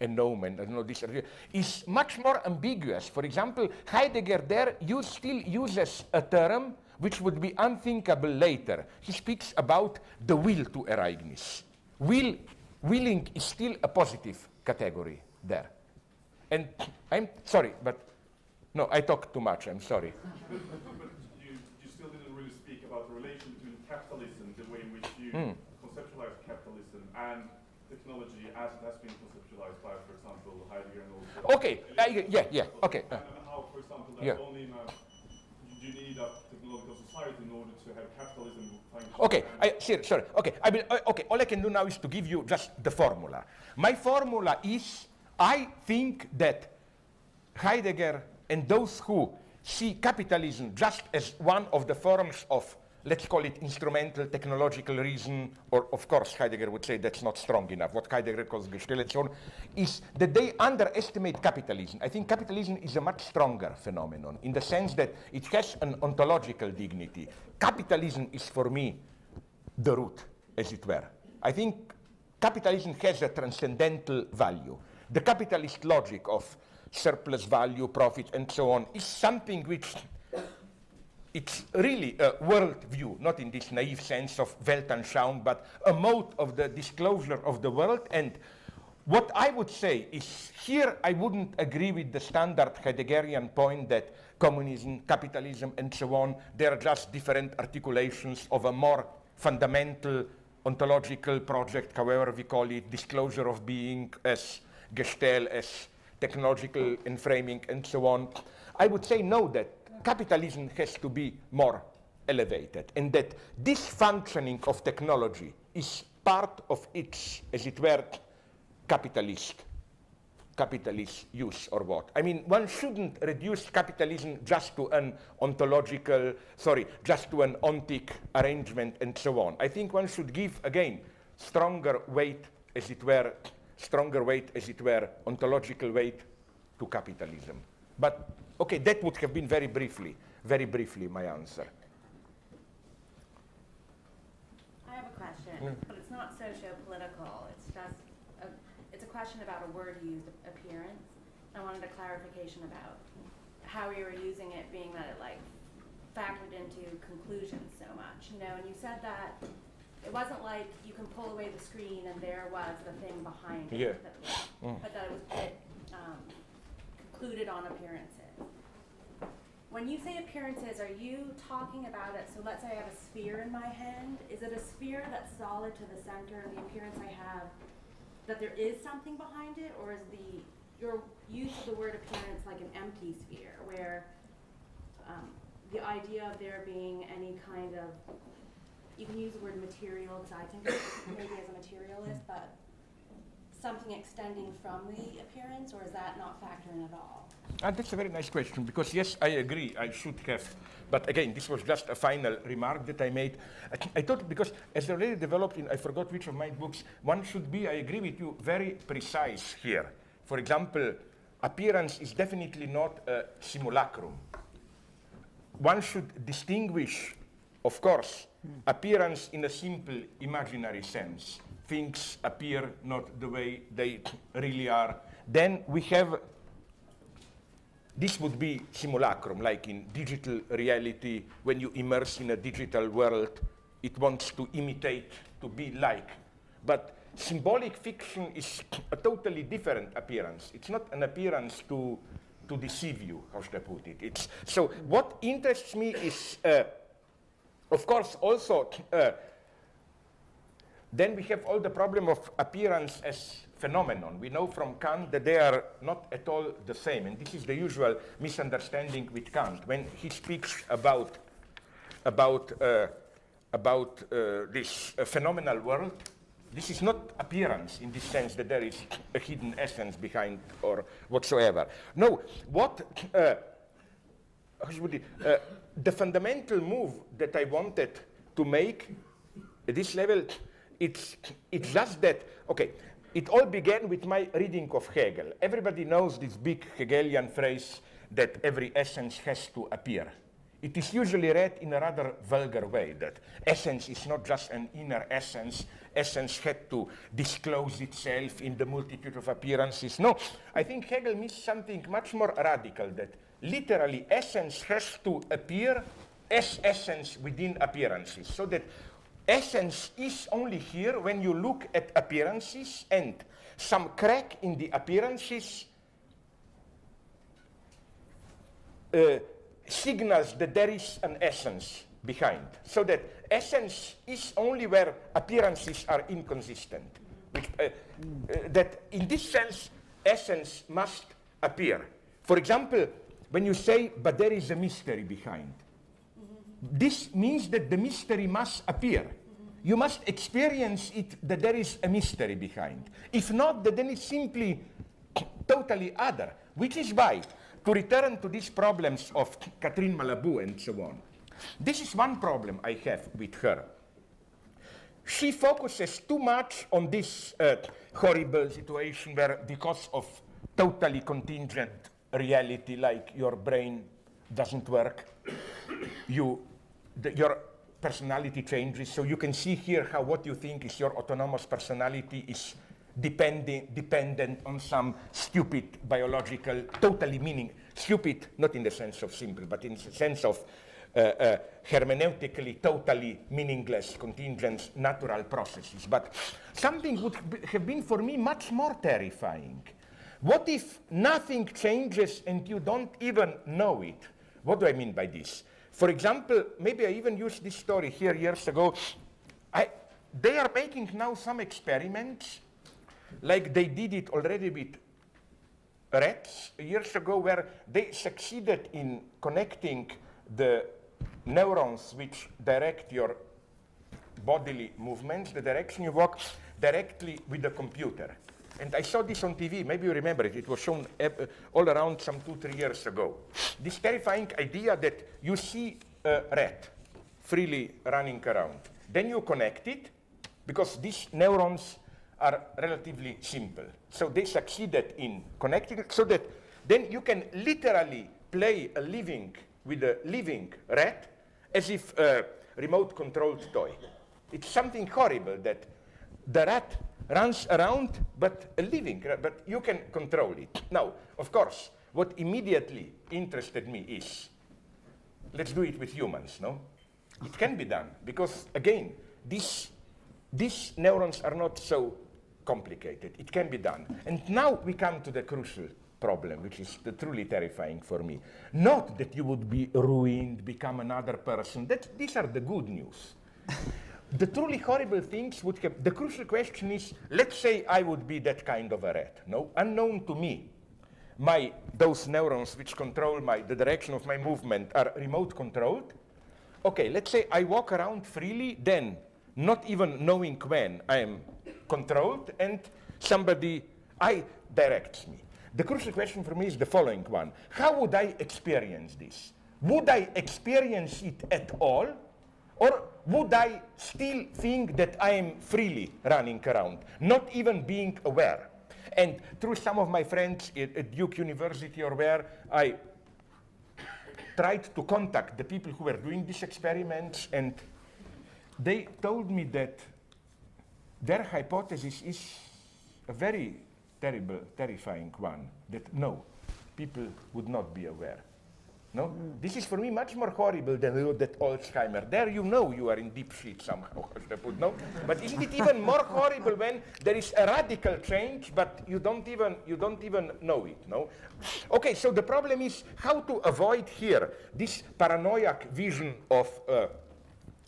a nomen, I don't know, this is much more ambiguous. For example, Heidegger there use, still uses a term which would be unthinkable later. He speaks about the will to Ereignis. Will, willing is still a positive category there. And I'm sorry, but no, I talked too much, I'm sorry.
But, (laughs) but you, you still didn't really speak about the relation between capitalism, the way in which you mm. Conceptualize capitalism, and technology as it has been conceptualized by, for example, Heidegger and also.
Okay, uh, yeah, yeah, okay.
And, and how, for example, that yeah. only a, you need a technological society in order to have capitalism
Okay, I, sorry, sorry. Okay, I mean, uh, okay. All I can do now is to give you just the formula. My formula is I think that Heidegger and those who see capitalism just as one of the forms of, let's call it instrumental technological reason, or of course Heidegger would say that's not strong enough, what Heidegger calls Gestaltation, is that they underestimate capitalism. I think capitalism is a much stronger phenomenon in the sense that it has an ontological dignity. Capitalism is for me the root, as it were. I think capitalism has a transcendental value the capitalist logic of surplus value, profit, and so on is something which it's really a world view, not in this naive sense of Weltanschauung, but a mode of the disclosure of the world. And what I would say is here I wouldn't agree with the standard Heideggerian point that communism, capitalism, and so on, they're just different articulations of a more fundamental ontological project, however we call it, disclosure of being as Gestell as technological enframing and so on. I would say no, that capitalism has to be more elevated and that this functioning of technology is part of its, as it were, capitalist capitalist use or what. I mean, one shouldn't reduce capitalism just to an ontological, sorry, just to an ontic arrangement and so on. I think one should give, again, stronger weight, as it were, stronger weight, as it were, ontological weight to capitalism. But, okay, that would have been very briefly, very briefly my answer.
I have a question, mm. but it's not socio-political. It's just, a, it's a question about a word used, appearance. I wanted a clarification about how you were using it, being that it like factored into conclusions so much, you know, and you said that it wasn't like you can pull away the screen and there was the thing behind it.
Yeah.
That, mm. But that it was it, um, concluded on appearances. When you say appearances, are you talking about it? So let's say I have a sphere in my hand. Is it a sphere that's solid to the center, and the appearance I have that there is something behind it, or is the your use of the word appearance like an empty sphere, where um, the idea of there being any kind of you can use the word material because I think maybe as a materialist, but something extending from the appearance, or is that not factoring at all?
And that's a very nice question because yes, I agree. I should have, but again, this was just a final remark that I made. I, I thought because as I already developed in, I forgot which of my books, one should be. I agree with you, very precise here. For example, appearance is definitely not a simulacrum. One should distinguish, of course, appearance in a simple imaginary sense. Things appear not the way they really are. Then we have, this would be simulacrum, like in digital reality, when you immerse in a digital world, it wants to imitate, to be like. But symbolic fiction is a totally different appearance. It's not an appearance to, to deceive you, how should I put it? It's, so what interests me is uh, of course, also, uh, then we have all the problem of appearance as phenomenon. We know from Kant that they are not at all the same, and this is the usual misunderstanding with Kant. When he speaks about, about, uh, about uh, this uh, phenomenal world, This is not appearance in the sense that there is a hidden essence behind or whatsoever. No, what uh, uh, the fundamental move that I wanted to make at this level, it's, it's just that, okay, it all began with my reading of Hegel. Everybody knows this big Hegelian phrase that every essence has to appear. It is usually read in a rather vulgar way that essence is not just an inner essence, essence had to disclose itself in the multitude of appearances. No, I think Hegel means something much more radical that literally essence has to appear as essence within appearances, so that essence is only here when you look at appearances and some crack in the appearances uh, signals that there is an essence behind. So that essence is only where appearances are inconsistent. Which, uh, uh, that in this sense, essence must appear. For example, when you say, but there is a mystery behind, this means that the mystery must appear. You must experience it that there is a mystery behind. If not, then it's simply (coughs) totally other, which is why, to return to these problems of Catherine Malabou and so on, this is one problem I have with her. She focuses too much on this uh, horrible situation where, because of totally contingent reality, like your brain doesn't work, you, the, your personality changes. So you can see here how what you think is your autonomous personality is depending, dependent on some stupid biological, totally meaning, stupid, not in the sense of simple, but in the sense of uh, uh, hermeneutically totally meaningless contingent natural processes. But something would have been for me much more terrifying. What if nothing changes and you don't even know it? What do I mean by this? For example, maybe I even used this story here years ago. I, they are making now some experiments, like they did it already with rats years ago, where they succeeded in connecting the neurons which direct your bodily movements, the direction you walk, directly with the computer. And I saw this on TV, maybe you remember it, it was shown uh, all around some two, three years ago. This terrifying idea that you see a rat freely running around. Then you connect it, because these neurons are relatively simple. So they succeeded in connecting it so that then you can literally play a living with a living rat as if a remote controlled toy. It's something horrible that the rat runs around, but a living, but you can control it. Now, of course, what immediately interested me is let's do it with humans, no? It can be done because, again, these, these neurons are not so complicated. It can be done. And now we come to the crucial problem, which is the truly terrifying for me. Not that you would be ruined, become another person. That, these are the good news. The truly horrible things would have. The crucial question is let's say I would be that kind of a rat, no? Unknown to me. My, those neurons which control my, the direction of my movement are remote controlled. Okay, let's say I walk around freely, then not even knowing when I am controlled and somebody I directs me. The crucial question for me is the following one. How would I experience this? Would I experience it at all? Or would I still think that I am freely running around, not even being aware? And through some of my friends at, Duke University or where I tried to contact the people who were doing these experiments, and they told me that their hypothesis is a very terrible, terrifying one that no, people would not be aware. No? This is for me much more horrible than that Alzheimer. There you know you are in deep shit somehow, no? But isn't it even more horrible when there is a radical change, but you don't even you don't even know it, no? Okay, so the problem is how to avoid here this paranoid vision of uh,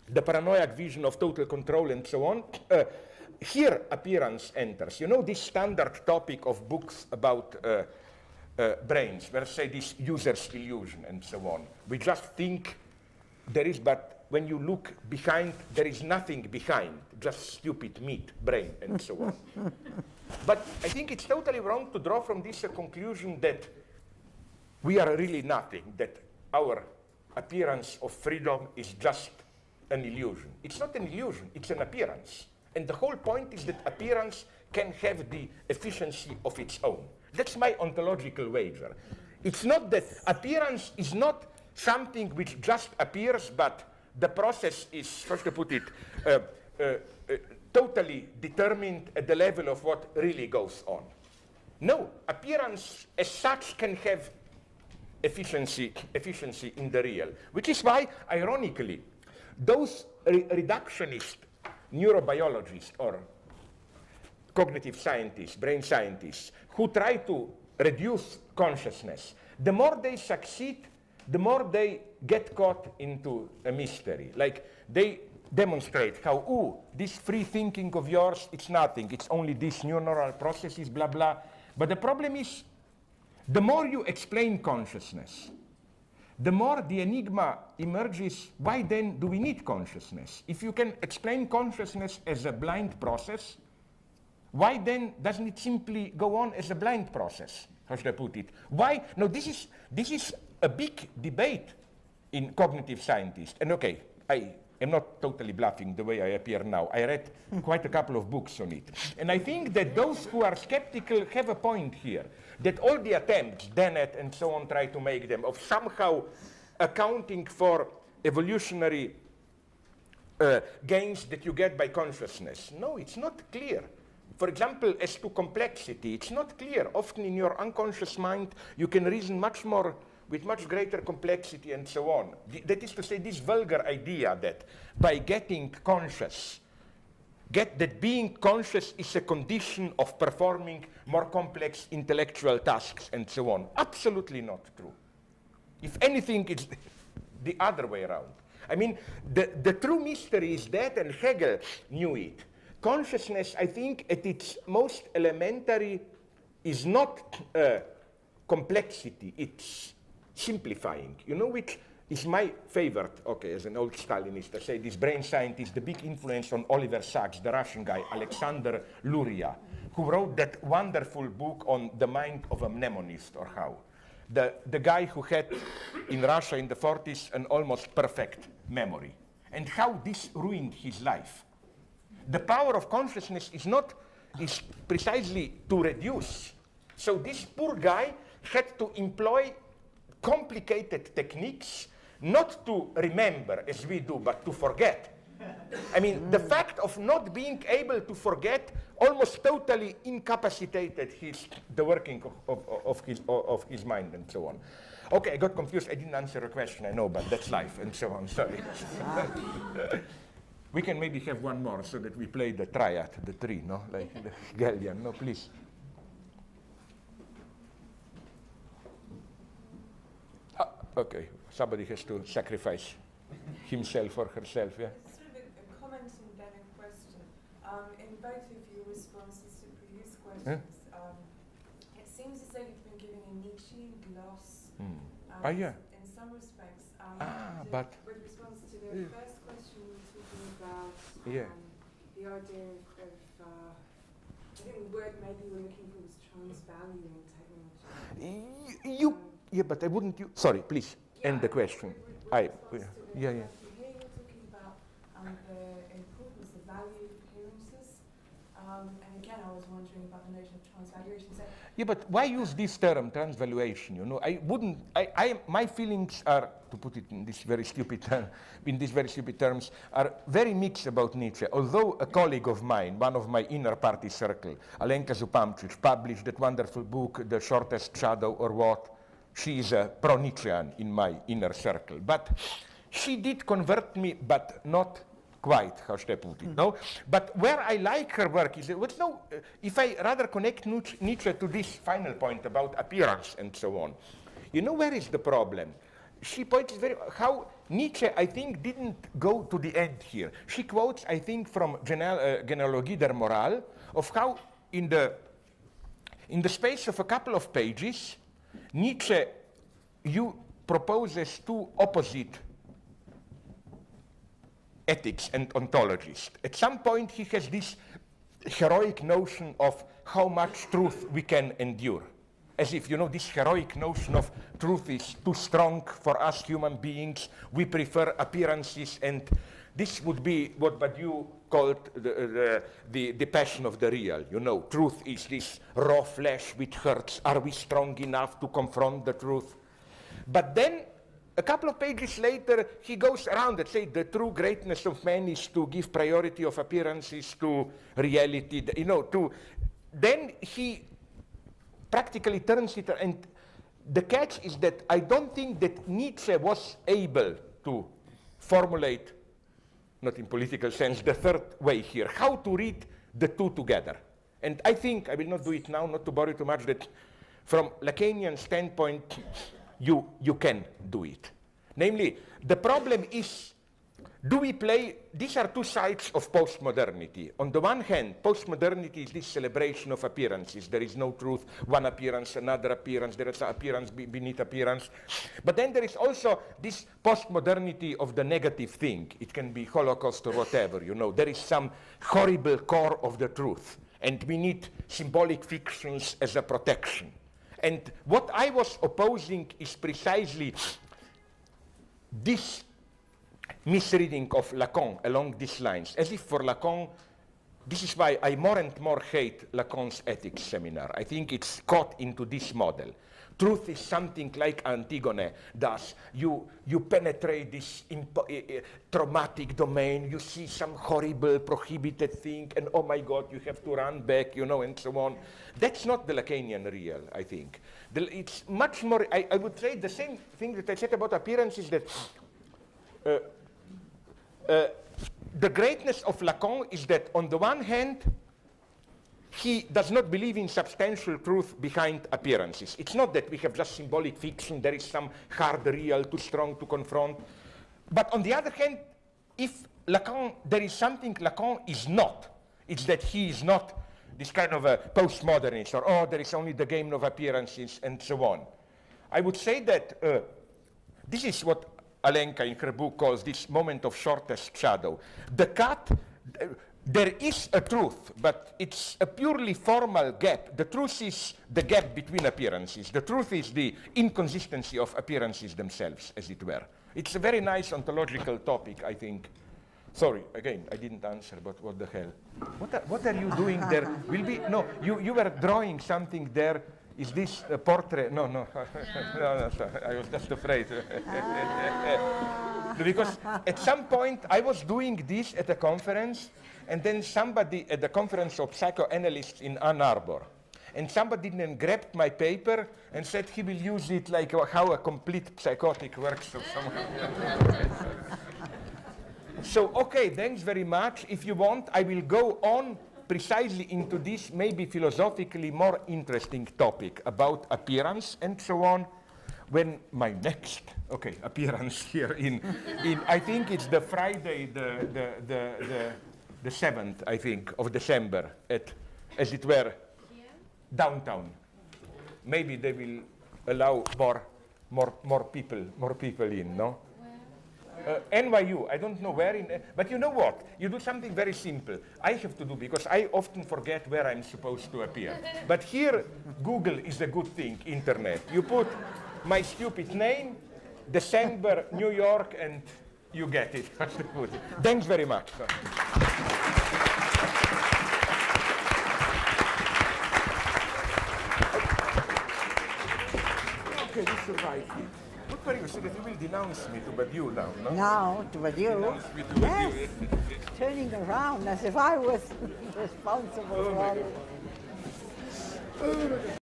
the paranoid vision of total control and so on. Uh, here appearance enters. You know this standard topic of books about uh, uh, brains, where say this user's illusion and so on. We just think there is but when you look behind, there is nothing behind, just stupid meat, brain, and so on. (laughs) but I think it's totally wrong to draw from this a conclusion that we are really nothing, that our appearance of freedom is just an illusion. It's not an illusion, it's an appearance. And the whole point is that appearance can have the efficiency of its own. That's my ontological wager. It's not that appearance is not something which just appears, but the process is, how to put it, uh, uh, uh, totally determined at the level of what really goes on. No, appearance as such can have efficiency, efficiency in the real, which is why, ironically, those re reductionist neurobiologists or cognitive scientists, brain scientists, who try to reduce consciousness, the more they succeed, the more they get caught into a mystery. Like they demonstrate how, ooh, this free thinking of yours, it's nothing. It's only these neural processes, blah, blah. But the problem is, the more you explain consciousness, the more the enigma emerges, why then do we need consciousness? If you can explain consciousness as a blind process, why then doesn't it simply go on as a blind process? How should I put it? Why? No, this is, this is a big debate in cognitive scientists. And okay, I am not totally bluffing the way I appear now. I read quite a couple of books on it. And I think that those who are skeptical have a point here. That all the attempts, Dennett and so on, try to make them of somehow accounting for evolutionary uh, gains that you get by consciousness. No, it's not clear. For example, as to complexity, it's not clear. Often in your unconscious mind, you can reason much more with much greater complexity and so on. The, that is to say, this vulgar idea that by getting conscious, get that being conscious is a condition of performing more complex intellectual tasks and so on. Absolutely not true. If anything, it's the other way around. I mean, the, the true mystery is that, and Hegel knew it, consciousness, I think, at its most elementary, is not uh, complexity, it's simplifying. You know which is my favorite, okay, as an old Stalinist, I say this brain scientist, the big influence on Oliver Sacks, the Russian guy, Alexander Luria, who wrote that wonderful book on the mind of a mnemonist, or how. The, the guy who had in Russia in the 40s an almost perfect memory, and how this ruined his life the power of consciousness is not is precisely to reduce. So this poor guy had to employ complicated techniques not to remember as we do, but to forget. I mean, the mm. fact of not being able to forget almost totally incapacitated his, the working of, of, of, his, of his mind and so on. Okay, I got confused. I didn't answer a question, I know, but that's life and so on. Sorry. (laughs) We can maybe have one more so that we play the triad, the three, no? Like the Hegelian, no, please. Ah, okay, somebody has to sacrifice himself or herself, yeah?
It's Sort of a, a comment and then a question. Um, in both of your responses to previous questions, um, it seems as though you've been giving a Nietzschean gloss.
Mm.
Um,
Ah, yeah.
In some respects. Um,
Ah, but-
With response to the
Yeah.
first question, you were talking about
Yeah.
um, the idea of, uh, I think the word maybe you were looking for was transvaluing technology.
Y- You,
Um,
yeah, but I wouldn't, you, sorry, please, end the question. I, yeah, yeah.
question Here you're talking about um, the importance, the value of appearances. Um, and again, I was wondering about the notion of transvaluation. So,
Yeah, but why use this term, transvaluation? You know, I wouldn't. I, I, my feelings are, to put it in this very stupid term, in these very stupid terms, are very mixed about Nietzsche. Although a colleague of mine, one of my inner party circle, Alenka Zupančič, published that wonderful book, The Shortest Shadow or What. She is a pro-Nietzschean in my inner circle, but she did convert me, but not quite, how should put it, no? But where I like her work is, well, no, uh, if I rather connect Nietzsche to this final point about appearance and so on, you know where is the problem? She points very, how Nietzsche, I think, didn't go to the end here. She quotes, I think, from Genel, uh, Genealogie der Moral, of how in the, in the space of a couple of pages, Nietzsche you proposes two opposite ethics and ontologist. At some point, he has this heroic notion of how much truth we can endure. As if, you know, this heroic notion of truth is too strong for us human beings. We prefer appearances, and this would be what Badiou called the, uh, the, the, the passion of the real. You know, truth is this raw flesh which hurts. Are we strong enough to confront the truth? But then a couple of pages later, he goes around and says the true greatness of man is to give priority of appearances to reality, you know, to, then he practically turns it, and the catch is that I don't think that Nietzsche was able to formulate, not in political sense, the third way here, how to read the two together. And I think, I will not do it now, not to bore you too much, that from Lacanian standpoint, you, you can do it. Namely, the problem is, do we play, these are two sides of postmodernity. On the one hand, postmodernity is this celebration of appearances. There is no truth, one appearance, another appearance, there is an appearance beneath appearance. But then there is also this postmodernity of the negative thing. It can be Holocaust or whatever, you know. There is some horrible core of the truth. And we need symbolic fictions as a protection. And what I was opposing is precisely this misreading of Lacan along these lines, as if for Lacan, this is why I more and more hate Lacan's ethics seminar. I think it's caught into this model. Truth is something like Antigone does. You, you penetrate this impo- uh, traumatic domain, you see some horrible, prohibited thing, and oh my God, you have to run back, you know, and so on. That's not the Lacanian real, I think. The, it's much more, I, I, would say the same thing that I said about appearances that uh, uh, the greatness of Lacan is that on the one hand, he does not believe in substantial truth behind appearances. It's not that we have just symbolic fiction, there is some hard real too strong to confront. But on the other hand, if Lacan, there is something Lacan is not, it's that he is not this kind of a postmodernist, or oh, there is only the game of appearances, and so on. I would say that uh, this is what Alenka in her book calls this moment of shortest shadow. The cut, uh, there is a truth, but it's a purely formal gap. The truth is the gap between appearances. The truth is the inconsistency of appearances themselves, as it were. It's a very nice ontological topic, I think. Sorry, again, I didn't answer, but what the hell? What are, what are you doing there? Will be, no, you, you were drawing something there. Is this a portrait? No, no, (laughs) no, no sorry. I was just afraid. (laughs) because at some point I was doing this at a conference, and then somebody at the conference of psychoanalysts in Ann Arbor, and somebody then grabbed my paper and said he will use it like how a complete psychotic works or something. (laughs) So, okay, thanks very much. If you want, I will go on precisely into this maybe philosophically more interesting topic about appearance and so on when my next okay appearance (laughs) here in in I think it's the Friday the the the the, the 7th I think of December at as it were downtown maybe they will allow more more more people more people in no uh, NYU, I don't know where in, uh, but you know what? You do something very simple. I have to do because I often forget where I'm supposed to appear. but here, Google is a good thing, internet. You put my stupid name, December, New York, and you get it. (laughs) Thanks very much. Okay, this is right here. What were you saying that you will denounce me to Badiou now, no?
Now, to Badiou?
To
Yes,
Badiou. (laughs)
turning around as if I was (laughs) responsible
Oh
for all it. Oh,